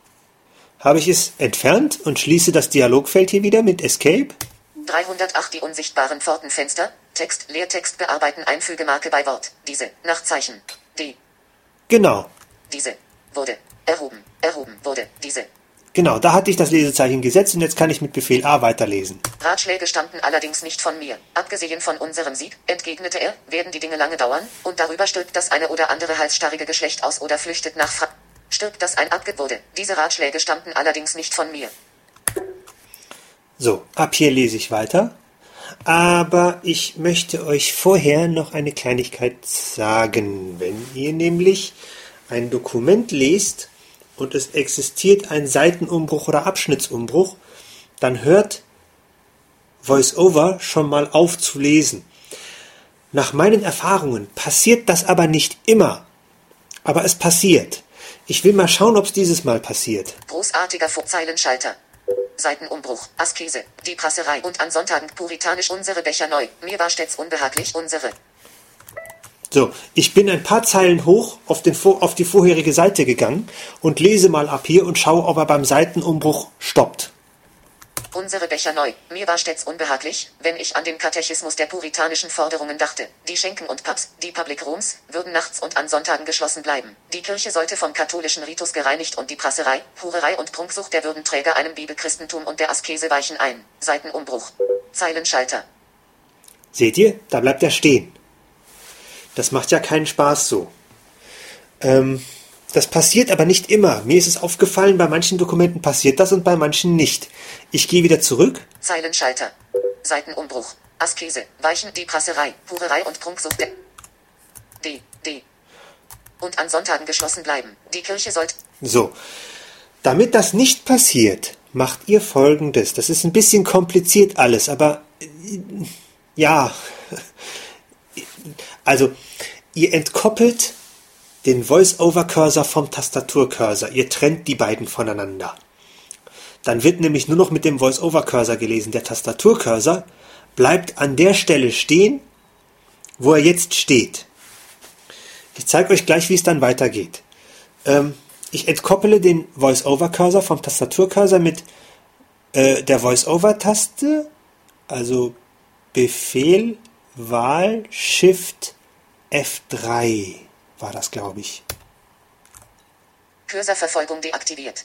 habe ich es entfernt und schließe das Dialogfeld hier wieder mit Escape. 308 die unsichtbaren Pfortenfenster. Text, Leertext bearbeiten Einfügemarke bei Wort. Diese, Nachzeichen. D. Genau, Diese. Wurde. Erhoben. Erhoben. Wurde. Diese. genau, da hatte ich das Lesezeichen gesetzt und jetzt kann ich mit Befehl A weiterlesen. Ratschläge stammten allerdings nicht von mir. Abgesehen von unserem Sieg, entgegnete er, werden die Dinge lange dauern, und darüber stirbt das eine oder andere halsstarrige Geschlecht aus oder flüchtet nach Fra Stirbt das ein Abge wurde. Diese Ratschläge stammten allerdings nicht von mir. So, ab hier lese ich weiter. Aber ich möchte euch vorher noch eine Kleinigkeit sagen. Wenn ihr nämlich ein Dokument lest und es existiert ein Seitenumbruch oder Abschnittsumbruch, dann hört VoiceOver schon mal auf zu lesen. Nach meinen Erfahrungen passiert das aber nicht immer. Aber es passiert. Ich will mal schauen, ob es dieses Mal passiert. Großartiger Vorzeilenschalter. Seitenumbruch, Askese, die Prasserei und an Sonntagen puritanisch unsere Becher neu. Mir war stets unbehaglich unsere. So, ich bin ein paar Zeilen hoch auf, den, auf die vorherige Seite gegangen und lese mal ab hier und schaue, ob er beim Seitenumbruch stoppt. Unsere Becher neu. Mir war stets unbehaglich, wenn ich an den Katechismus der puritanischen Forderungen dachte. Die Schenken und Pubs, die Public Rooms, würden nachts und an Sonntagen geschlossen bleiben. Die Kirche sollte vom katholischen Ritus gereinigt und die Prasserei, Hurerei und Prunksucht der Würdenträger einem Bibelchristentum und der Askese weichen ein. Seitenumbruch. Zeilenschalter. Seht ihr? Da bleibt er stehen. Das macht ja keinen Spaß so. Ähm, das passiert aber nicht immer. Mir ist es aufgefallen, bei manchen Dokumenten passiert das und bei manchen nicht. Ich gehe wieder zurück. Zeilenschalter. Seitenumbruch. Askese. Weichen die Prasserei, Hurerei und Prunksucht D. D. Und an Sonntagen geschlossen bleiben. Die Kirche sollte. So. Damit das nicht passiert, macht ihr folgendes. Das ist ein bisschen kompliziert alles, aber äh, ja. Also, ihr entkoppelt den Voice-Over-Cursor vom Tastaturcursor. Ihr trennt die beiden voneinander. Dann wird nämlich nur noch mit dem Voice-Over-Cursor gelesen. Der Tastaturcursor bleibt an der Stelle stehen, wo er jetzt steht. Ich zeige euch gleich, wie es dann weitergeht. Ähm, ich entkoppele den Voice-Over-Cursor vom Tastaturcursor mit äh, der Voice-Over-Taste, also Befehl, Wahl, Shift, F3 war das, glaube ich. Cursorverfolgung deaktiviert.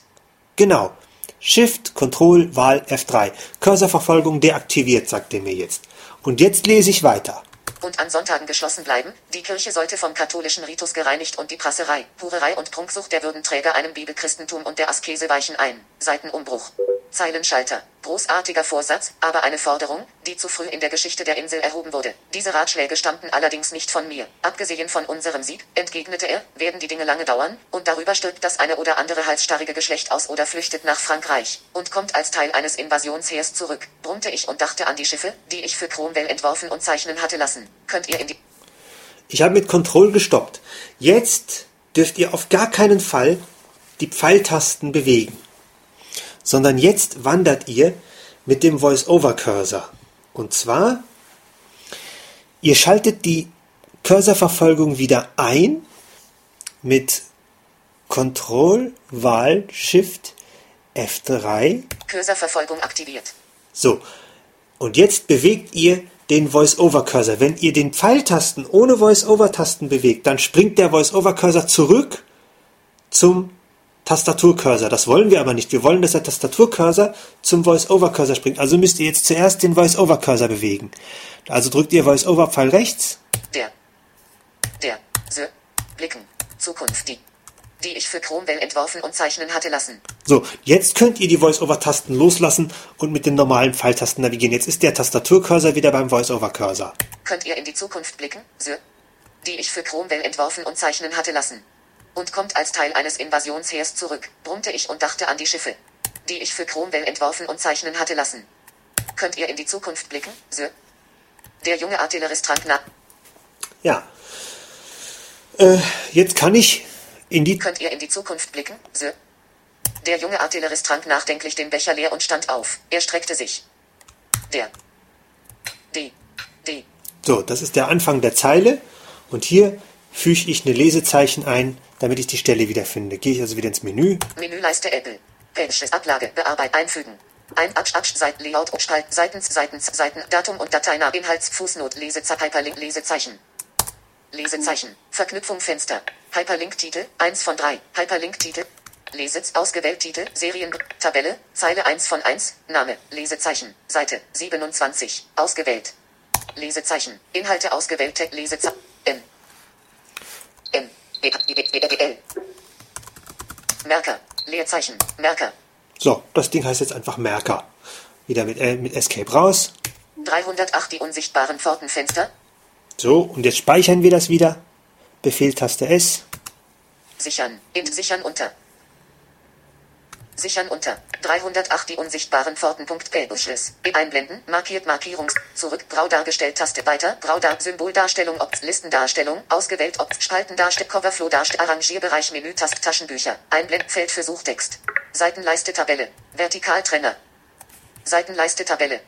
Genau. Shift, Control, Wahl, F3. Cursorverfolgung deaktiviert, sagt er mir jetzt. Und jetzt lese ich weiter und an Sonntagen geschlossen bleiben. Die Kirche sollte vom katholischen Ritus gereinigt und die Prasserei, Hurerei und Prunksucht der Würdenträger einem Bibelchristentum und der Askese weichen ein. Seitenumbruch. Zeilenschalter. Großartiger Vorsatz, aber eine Forderung, die zu früh in der Geschichte der Insel erhoben wurde. Diese Ratschläge stammten allerdings nicht von mir. Abgesehen von unserem Sieg, entgegnete er, werden die Dinge lange dauern, und darüber stirbt das eine oder andere halsstarrige Geschlecht aus oder flüchtet nach Frankreich, und kommt als Teil eines Invasionsheers zurück, brummte ich und dachte an die Schiffe, die ich für Cromwell entworfen und zeichnen hatte lassen. Könnt ihr in die... Ich habe mit Control gestoppt. Jetzt dürft ihr auf gar keinen Fall die Pfeiltasten bewegen sondern jetzt wandert ihr mit dem Voice-Over-Cursor. Und zwar, ihr schaltet die Cursorverfolgung wieder ein mit Control, Wahl, Shift, F3. Cursorverfolgung aktiviert. So, und jetzt bewegt ihr den Voice-Over-Cursor. Wenn ihr den Pfeiltasten ohne Voice-Over-Tasten bewegt, dann springt der Voice-Over-Cursor zurück zum Tastaturcursor. Das wollen wir aber nicht. Wir wollen, dass der Tastaturcursor zum Voice-Over-Cursor springt. Also müsst ihr jetzt zuerst den Voice-Over-Cursor bewegen. Also drückt ihr Voice-Over-Pfeil rechts. Der. Der. The. Blicken. Zukunft. Die. Die ich für Cromwell entworfen und zeichnen hatte lassen. So, jetzt könnt ihr die Voice-Over-Tasten loslassen und mit den normalen Pfeiltasten navigieren. Jetzt ist der Tastaturcursor wieder beim Voice-Over-Cursor. Könnt ihr in die Zukunft blicken, The. Die ich für Cromwell entworfen und zeichnen hatte lassen und kommt als Teil eines Invasionsheers zurück, brummte ich und dachte an die Schiffe, die ich für Cromwell entworfen und zeichnen hatte lassen. Könnt ihr in die Zukunft blicken, Sir? Der junge Artillerist trank nach. Ja. Äh, jetzt kann ich in die. Könnt ihr in die Zukunft blicken, Sir? Der junge Artillerist trank nachdenklich den Becher leer und stand auf. Er streckte sich. Der. D. D. So, das ist der Anfang der Zeile. Und hier füge ich eine Lesezeichen ein, damit ich die Stelle wiederfinde. Gehe ich also wieder ins Menü. Menüleiste Apple. Pages Ablage, Bearbeit, einfügen. Ein Absch, Absch, Seit, Layout, Spalt, Seitens, Seitens, Seiten, Datum und Inhalts, Fußnot, Lesezeichen, Hyperlink, Lesezeichen. Lesezeichen. Verknüpfung Fenster. Hyperlink Titel, 1 von 3. Hyperlink Titel. Lesitz, ausgewählt Titel, Serien, Tabelle, Zeile 1 von 1, Name, Lesezeichen, Seite, 27, ausgewählt. Lesezeichen, Inhalte ausgewählt, Lesezeichen, Merker. Leerzeichen. Merker. So, das Ding heißt jetzt einfach Merker. Wieder mit, äh, mit Escape raus. 308 die unsichtbaren Pfortenfenster. So, und jetzt speichern wir das wieder. Befehl Taste S. Sichern. Int sichern unter. Sichern unter. 308 die unsichtbaren Pforten.Gelbeschluss. Einblenden. Markiert Markierungs. Zurück. Grau dargestellt. Taste weiter. Grau dar. Symboldarstellung. Ob Listendarstellung. Ausgewählt. Ob Spaltendarstellung. Coverflow darstellung. Arrangierbereich. Menü. Tast. Taschenbücher. Einblendfeld für Suchtext. Seitenleiste Tabelle. Vertikaltrenner. Seitenleiste Tabelle.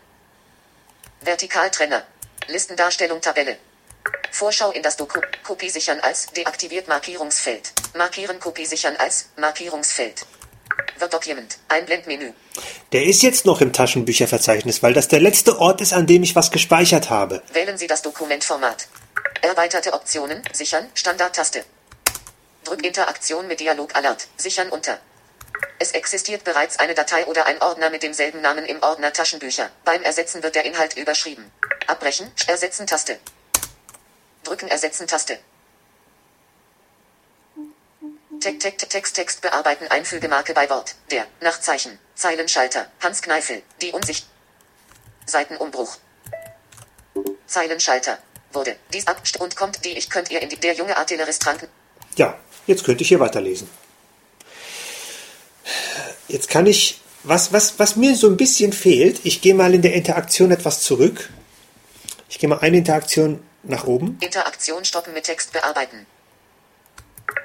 Vertikaltrenner. Listendarstellung Tabelle. Vorschau in das Doku. Kopie sichern als deaktiviert Markierungsfeld. Markieren Kopie sichern als Markierungsfeld. Document. Einblendmenü. Der ist jetzt noch im Taschenbücherverzeichnis, weil das der letzte Ort ist, an dem ich was gespeichert habe. Wählen Sie das Dokumentformat. Erweiterte Optionen. Sichern. Standardtaste. Drück Interaktion mit Dialog Alert. Sichern unter. Es existiert bereits eine Datei oder ein Ordner mit demselben Namen im Ordner Taschenbücher. Beim Ersetzen wird der Inhalt überschrieben. Abbrechen. Ersetzen Taste. Drücken Ersetzen Taste. Text, Text, Text, Text bearbeiten, Einfügemarke bei Wort. Der, Nachzeichen, Zeilenschalter, Hans Kneifel, die Unsicht. Seitenumbruch. Zeilenschalter. Wurde, dies ab und kommt, die ich könnt ihr in die, der junge Artillerist tranken. Ja, jetzt könnte ich hier weiterlesen. Jetzt kann ich, was, was, was mir so ein bisschen fehlt, ich gehe mal in der Interaktion etwas zurück. Ich gehe mal eine Interaktion nach oben. Interaktion stoppen mit Text bearbeiten.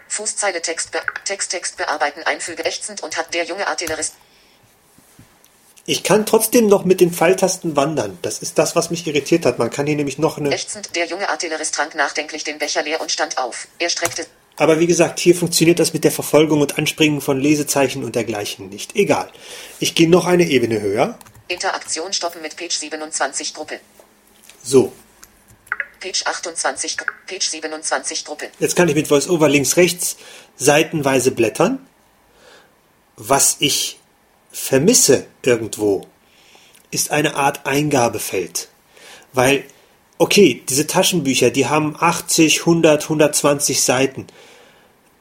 Fußzeile Text, Text, Text bearbeiten, einfüge, ächzend und hat der junge Artillerist. Ich kann trotzdem noch mit den Pfeiltasten wandern. Das ist das, was mich irritiert hat. Man kann hier nämlich noch eine. Ächzend, der junge Artillerist trank nachdenklich den Becher leer und stand auf. Er streckte. Aber wie gesagt, hier funktioniert das mit der Verfolgung und Anspringen von Lesezeichen und dergleichen nicht. Egal. Ich gehe noch eine Ebene höher. Interaktion stoppen mit Page 27 Gruppe. So, Page 28, Page 27 Gruppe. Jetzt kann ich mit VoiceOver links, rechts seitenweise blättern. Was ich vermisse irgendwo, ist eine Art Eingabefeld. Weil, okay, diese Taschenbücher, die haben 80, 100, 120 Seiten.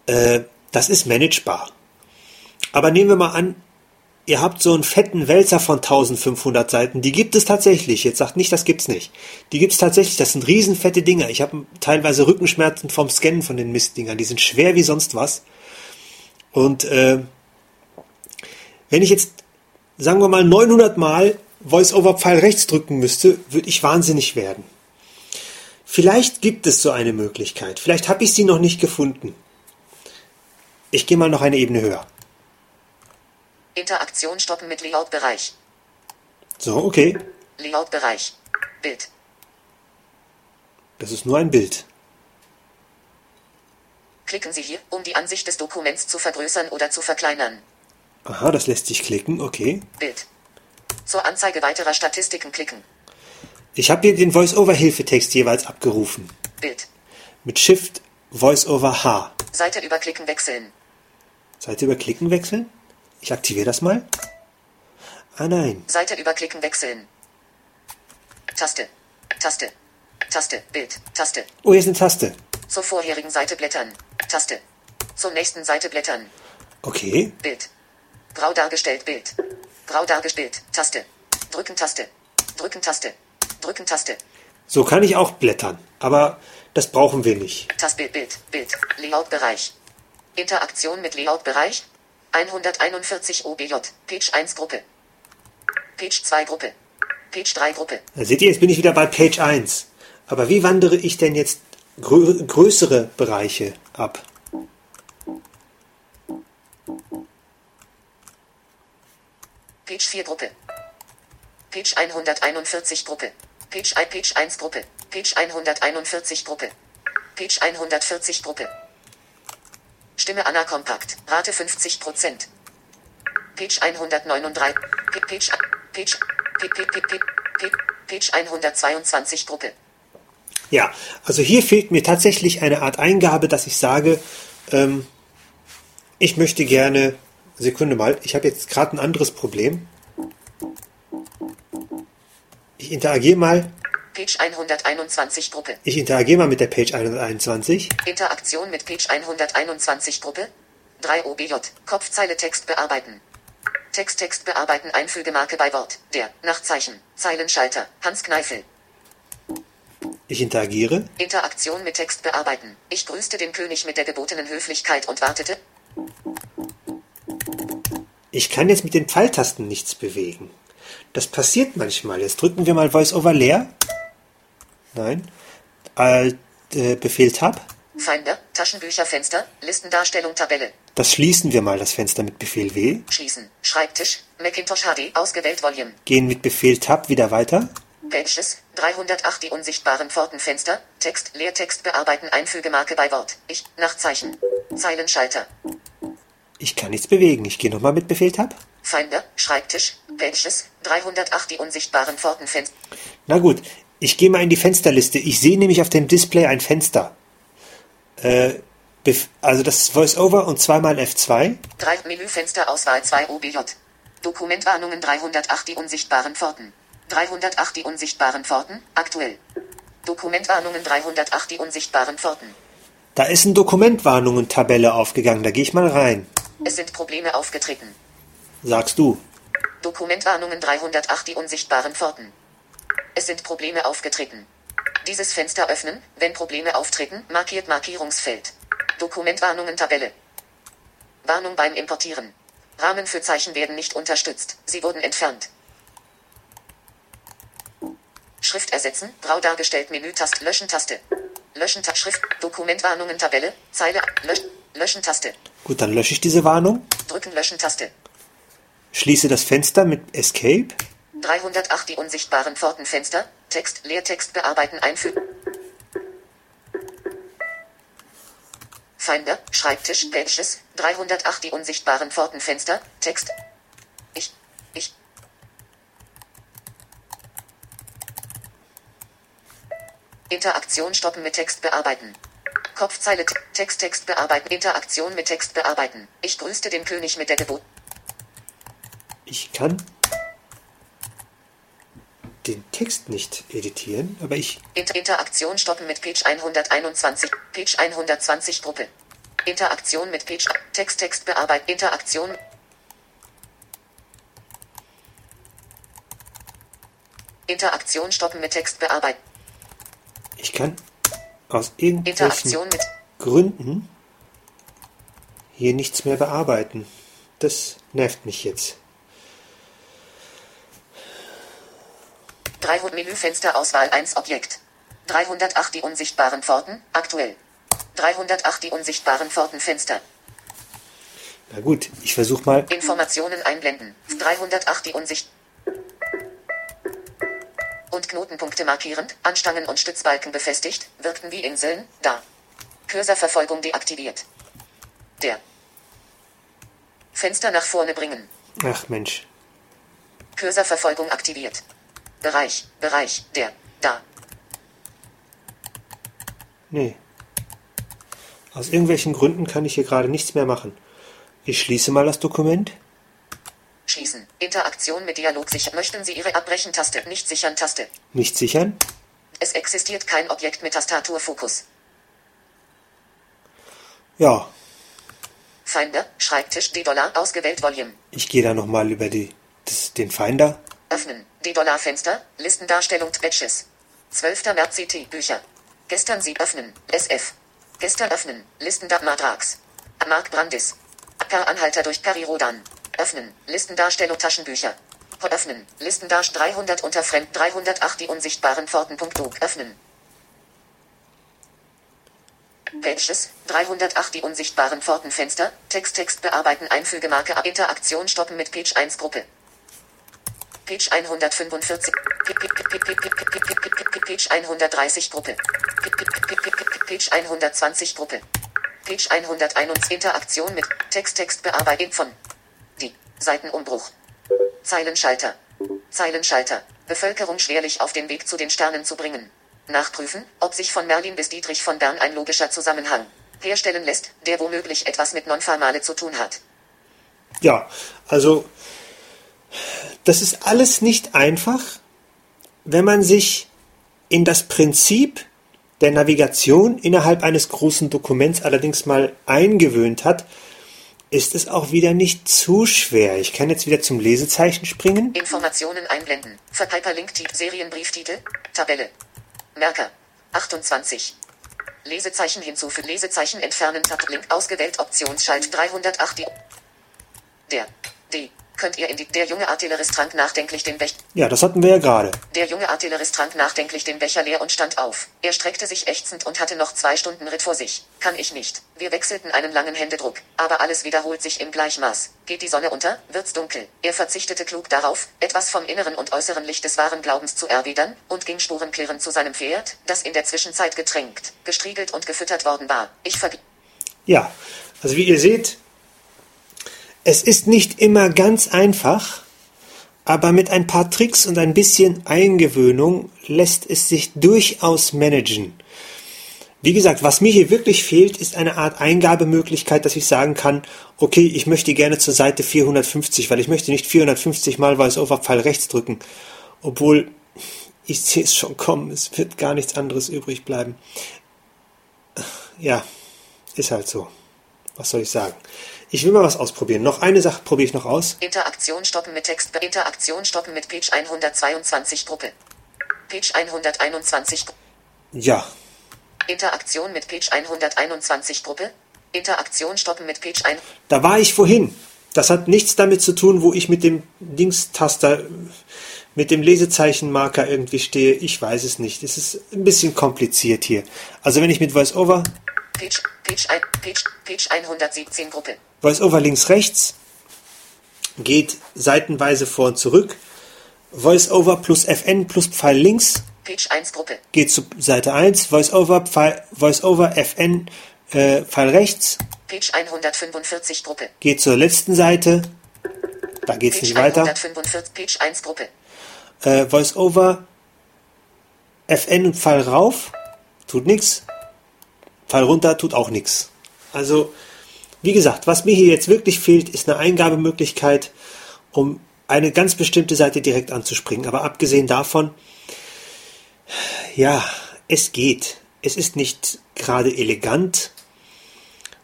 Äh, das ist managebar. Aber nehmen wir mal an, ihr habt so einen fetten Wälzer von 1500 Seiten, die gibt es tatsächlich. Jetzt sagt nicht, das gibt's nicht. Die gibt's tatsächlich, das sind riesenfette Dinger. Ich habe teilweise Rückenschmerzen vom Scannen von den Mistdingern. Die sind schwer wie sonst was. Und äh, wenn ich jetzt, sagen wir mal, 900 Mal Voice-Over-Pfeil rechts drücken müsste, würde ich wahnsinnig werden. Vielleicht gibt es so eine Möglichkeit. Vielleicht habe ich sie noch nicht gefunden. Ich gehe mal noch eine Ebene höher. Interaktion stoppen mit Layout-Bereich. So, okay. Layout-Bereich. Bild. Das ist nur ein Bild. Klicken Sie hier, um die Ansicht des Dokuments zu vergrößern oder zu verkleinern. Aha, das lässt sich klicken, okay. Bild. Zur Anzeige weiterer Statistiken klicken. Ich habe hier den Voice-Over-Hilfetext jeweils abgerufen. Bild. Mit Shift Voice-Over H. Seite überklicken wechseln. Seite überklicken wechseln? Ich aktiviere das mal. Ah nein. Seite überklicken wechseln. Taste. Taste. Taste. Bild. Taste. Oh, hier ist eine Taste. Zur vorherigen Seite blättern. Taste. Zur nächsten Seite blättern. Okay. Bild. Grau dargestellt Bild. Grau dargestellt. Taste. Drücken Taste. Drücken Taste. Drücken Taste. So kann ich auch blättern. Aber das brauchen wir nicht. Tastbild Bild. Bild. Layout-Bereich. Interaktion mit Layout-Bereich. 141 OBJ. Page 1 Gruppe. Page 2 Gruppe. Page 3 Gruppe. Da seht ihr, jetzt bin ich wieder bei Page 1. Aber wie wandere ich denn jetzt grö größere Bereiche ab? Page 4 Gruppe. Page 141 Gruppe. Page 1 Page 1 Gruppe. Page 141 Gruppe. Page 140 Gruppe. Stimme Anna Kompakt. Rate 50 Prozent. Page 139. P- Page, Page, P- P- P- P- P- Page 122 Gruppe. Ja, also hier fehlt mir tatsächlich eine Art Eingabe, dass ich sage, ähm, ich möchte gerne, Sekunde mal, ich habe jetzt gerade ein anderes Problem. Ich interagiere mal, Page 121 Gruppe. ich interagiere mal mit der Page 121. Interaktion mit Page 121 Gruppe. 3 OBJ. Kopfzeile Text bearbeiten. Text Text bearbeiten Einfügemarke bei Wort. Der. Nachzeichen. Zeilenschalter. Hans Kneifel. Ich interagiere. Interaktion mit Text bearbeiten. Ich grüßte den König mit der gebotenen Höflichkeit und wartete. Ich kann jetzt mit den Pfeiltasten nichts bewegen. Das passiert manchmal. Jetzt drücken wir mal VoiceOver leer. Nein. Alt, äh, Befehl Tab. Finder. Taschenbücher Fenster. Listendarstellung Tabelle. Das schließen wir mal, das Fenster mit Befehl W. Schließen. Schreibtisch. Macintosh HD. Ausgewählt Volume. Gehen mit Befehl Tab wieder weiter. Pages. 308 die unsichtbaren Pfortenfenster. Text. Leertext bearbeiten Einfügemarke bei Wort. Ich. Nachzeichen. Zeilenschalter. Ich kann nichts bewegen. Ich gehe nochmal mit Befehl Tab. Finder, Schreibtisch, Pages, 308 die unsichtbaren Pfortenfenster. Na gut, ich gehe mal in die Fensterliste. Ich sehe nämlich auf dem Display ein Fenster. Äh, also das ist VoiceOver und zweimal F2. Drei Menüfenster Auswahl 2 OBJ. Dokumentwarnungen 308 die unsichtbaren Pforten. 308 die unsichtbaren Pforten, aktuell. Dokumentwarnungen 308 die unsichtbaren Pforten. Da ist ein Dokumentwarnungen-Tabelle aufgegangen. Da gehe ich mal rein. Es sind Probleme aufgetreten. Sagst du. Dokumentwarnungen 308 die unsichtbaren Pforten. Es sind Probleme aufgetreten. Dieses Fenster öffnen, wenn Probleme auftreten, markiert Markierungsfeld. Dokumentwarnungen Tabelle. Warnung beim Importieren. Rahmen für Zeichen werden nicht unterstützt. Sie wurden entfernt. Schrift ersetzen, grau dargestellt Menütaste, Löschen Taste. Löschen Taste, Schrift, Dokumentwarnungen Tabelle, Zeile, Lösch, Löschen-Taste. Gut, dann lösche ich diese Warnung, Drücken Löschen-Taste. schließe das Fenster mit Escape. 308 die unsichtbaren Pfortenfenster. Text, Leertext bearbeiten, einfügen. Finder, Schreibtisch, Pages. 308 die unsichtbaren Pfortenfenster. Text. Ich, ich. Interaktion stoppen mit Text bearbeiten. Kopfzeile, Te- Text, Text bearbeiten, Interaktion mit Text bearbeiten. Ich grüßte den König mit der Geburt. Ich kann Text nicht editieren, aber ich Inter Interaktion stoppen mit Page 121. Page 120 Gruppe. Interaktion mit Page. Text, Text bearbeiten. Interaktion. Interaktion stoppen mit Text bearbeiten. Ich kann aus irgendwelchen Interaktion mit. Gründen hier nichts mehr bearbeiten. Das nervt mich jetzt. 300 Menüfenster Auswahl 1 Objekt. 308 die unsichtbaren Pforten. Aktuell. 308 die unsichtbaren Pfortenfenster. Na gut, ich versuche mal. Informationen einblenden. 308 die Unsicht. Und Knotenpunkte markierend, Anstangen und Stützbalken befestigt, wirkten wie Inseln, da. Cursorverfolgung deaktiviert. Der. Fenster nach vorne bringen. Ach Mensch, Cursorverfolgung aktiviert. Bereich, Bereich, der, da. nee. Aus irgendwelchen Gründen kann ich hier gerade nichts mehr machen. Ich schließe mal das Dokument. Schließen. Interaktion mit Dialog sichern. Möchten Sie Ihre Abbrechen-Taste, nicht sichern Taste. Nicht sichern. Es existiert kein Objekt mit Tastaturfokus. Ja, Finder, Schreibtisch, D-Dollar, ausgewählt Volume. ich gehe da nochmal über die, das, den Finder. Öffnen. D-Dollar-Fenster. Listendarstellung Batches. 12. März CT. Bücher. Gestern Sie öffnen. SF. Gestern öffnen. Listendar Matrax. Mark Brandis. Per Anhalter durch Peri Rodan. Öffnen. Listendarstellung Taschenbücher. Öffnen. Listendarst 300 unter Fremd 308 die unsichtbaren Pforten.org. Öffnen. Pages, 308 die unsichtbaren Pfortenfenster, Text, Text bearbeiten, Einfügemarke, Interaktion stoppen mit Page 1 Gruppe. Page 145. Page 130 Gruppe. Page 120 Gruppe. Page 101 Interaktion mit Text Text Bearbeitung von die Seitenumbruch. Zeilenschalter. Zeilenschalter. Bevölkerung schwerlich auf den Weg zu den Sternen zu bringen. Nachprüfen, ob sich von Merlin bis Dietrich von Bern ein logischer Zusammenhang herstellen lässt, der womöglich etwas mit Nonformale zu tun hat. Ja, also das ist alles nicht einfach, wenn man sich in das Prinzip der Navigation innerhalb eines großen Dokuments allerdings mal eingewöhnt hat, ist es auch wieder nicht zu schwer. Ich kann jetzt wieder zum Lesezeichen springen. Informationen einblenden. Verpiperlink Serienbrieftitel. Tabelle. Merker. 28. Lesezeichen hinzufügen. Lesezeichen entfernen. Tab Link ausgewählt. Optionsschalt 308. Die der. D. Könnt ihr in die. Der junge Artillerist trank nachdenklich den Becher. Ja, das hatten wir ja gerade. Der junge Artillerist trank nachdenklich den Becher leer und stand auf. Er streckte sich ächzend und hatte noch zwei Stunden Ritt vor sich. Kann ich nicht. Wir wechselten einen langen Händedruck. Aber alles wiederholt sich im Gleichmaß. Geht die Sonne unter, wird's dunkel. Er verzichtete klug darauf, etwas vom inneren und äußeren Licht des wahren Glaubens zu erwidern, und ging spurenklirrend zu seinem Pferd, das in der Zwischenzeit getränkt, gestriegelt und gefüttert worden war. Ich vergib. Ja, also wie ihr seht, es ist nicht immer ganz einfach, aber mit ein paar Tricks und ein bisschen Eingewöhnung lässt es sich durchaus managen. Wie gesagt, was mir hier wirklich fehlt, ist eine Art Eingabemöglichkeit, dass ich sagen kann, okay, ich möchte gerne zur Seite 450, weil ich möchte nicht 450 mal Voice-Over-Pfeil rechts drücken, obwohl ich sehe es schon kommen, es wird gar nichts anderes übrig bleiben. Ja, ist halt so. Was soll ich sagen? Ich will mal was ausprobieren. Noch eine Sache probiere ich noch aus. Interaktion stoppen mit Text. Interaktion stoppen mit Page 122 Gruppe. Page 121. Gru- Ja, Interaktion mit Page 121 Gruppe. Interaktion stoppen mit Page 1. da war ich vorhin. Das hat nichts damit zu tun, wo ich mit dem Dingstaster, mit dem Lesezeichenmarker irgendwie stehe. Ich weiß es nicht. Es ist ein bisschen kompliziert hier. Also wenn ich mit VoiceOver Page, Page, Page, Page 117 Gruppe. VoiceOver links rechts geht seitenweise vor und zurück. VoiceOver plus FN plus Pfeil links Page 1 Gruppe. geht zu Seite 1. VoiceOver, Pfeil, VoiceOver FN äh, Pfeil rechts Page 145 Gruppe. geht zur letzten Seite. Da geht es Page nicht weiter. 145 Page 1 Gruppe. Äh, VoiceOver FN und Pfeil rauf tut nichts. Pfeil runter tut auch nichts. Also, wie gesagt, was mir hier jetzt wirklich fehlt, ist eine Eingabemöglichkeit, um eine ganz bestimmte Seite direkt anzuspringen. Aber abgesehen davon, ja, es geht. Es ist nicht gerade elegant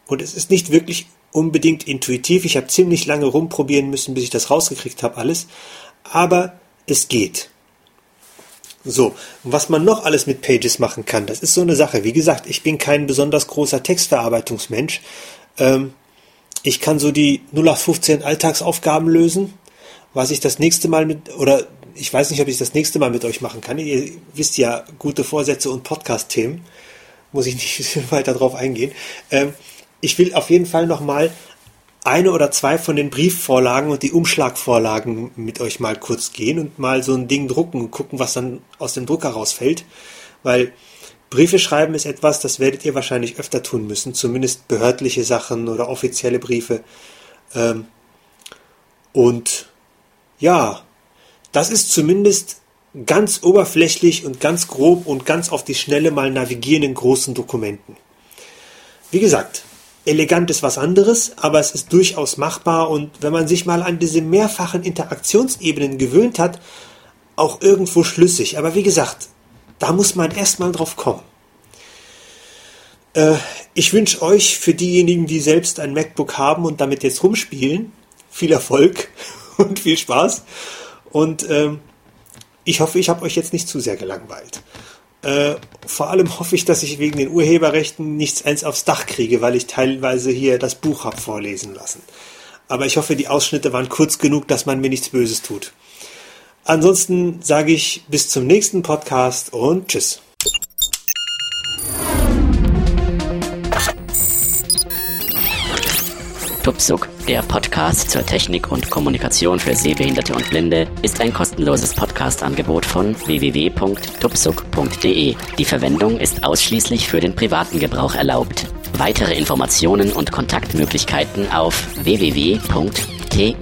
und es ist nicht wirklich unbedingt intuitiv. Ich habe ziemlich lange rumprobieren müssen, bis ich das rausgekriegt habe, alles. Aber es geht. So, und was man noch alles mit Pages machen kann, das ist so eine Sache. Wie gesagt, ich bin kein besonders großer Textverarbeitungsmensch. Ähm, ich kann so die 0815 Alltagsaufgaben lösen, was ich das nächste Mal mit, oder ich weiß nicht, ob ich das nächste Mal mit euch machen kann. Ihr wisst ja, gute Vorsätze und Podcast-Themen. Muss ich nicht (laughs) weiter drauf eingehen. Ähm, ich will auf jeden Fall nochmal eine oder zwei von den Briefvorlagen und die Umschlagvorlagen mit euch mal kurz gehen und mal so ein Ding drucken und gucken, was dann aus dem Drucker rausfällt. Weil Briefe schreiben ist etwas, das werdet ihr wahrscheinlich öfter tun müssen, zumindest behördliche Sachen oder offizielle Briefe. Ähm, und ja, das ist zumindest ganz oberflächlich und ganz grob und ganz auf die Schnelle mal navigieren in großen Dokumenten. Wie gesagt, elegant ist was anderes, aber es ist durchaus machbar und wenn man sich mal an diese mehrfachen Interaktionsebenen gewöhnt hat, auch irgendwo schlüssig. Aber wie gesagt, da muss man erstmal drauf kommen. Äh, ich wünsche euch für diejenigen, die selbst ein MacBook haben und damit jetzt rumspielen, viel Erfolg (laughs) und viel Spaß. Und ähm, ich hoffe, ich habe euch jetzt nicht zu sehr gelangweilt. Äh, vor allem hoffe ich, dass ich wegen den Urheberrechten nichts eins aufs Dach kriege, weil ich teilweise hier das Buch habe vorlesen lassen. Aber ich hoffe, die Ausschnitte waren kurz genug, dass man mir nichts Böses tut. Ansonsten sage ich bis zum nächsten Podcast und tschüss. Tupsuk, der Podcast zur Technik und Kommunikation für Sehbehinderte und Blinde, ist ein kostenloses Podcast-Angebot von www.tupsuk.de. Die Verwendung ist ausschließlich für den privaten Gebrauch erlaubt. Weitere Informationen und Kontaktmöglichkeiten auf www.tuksub.de.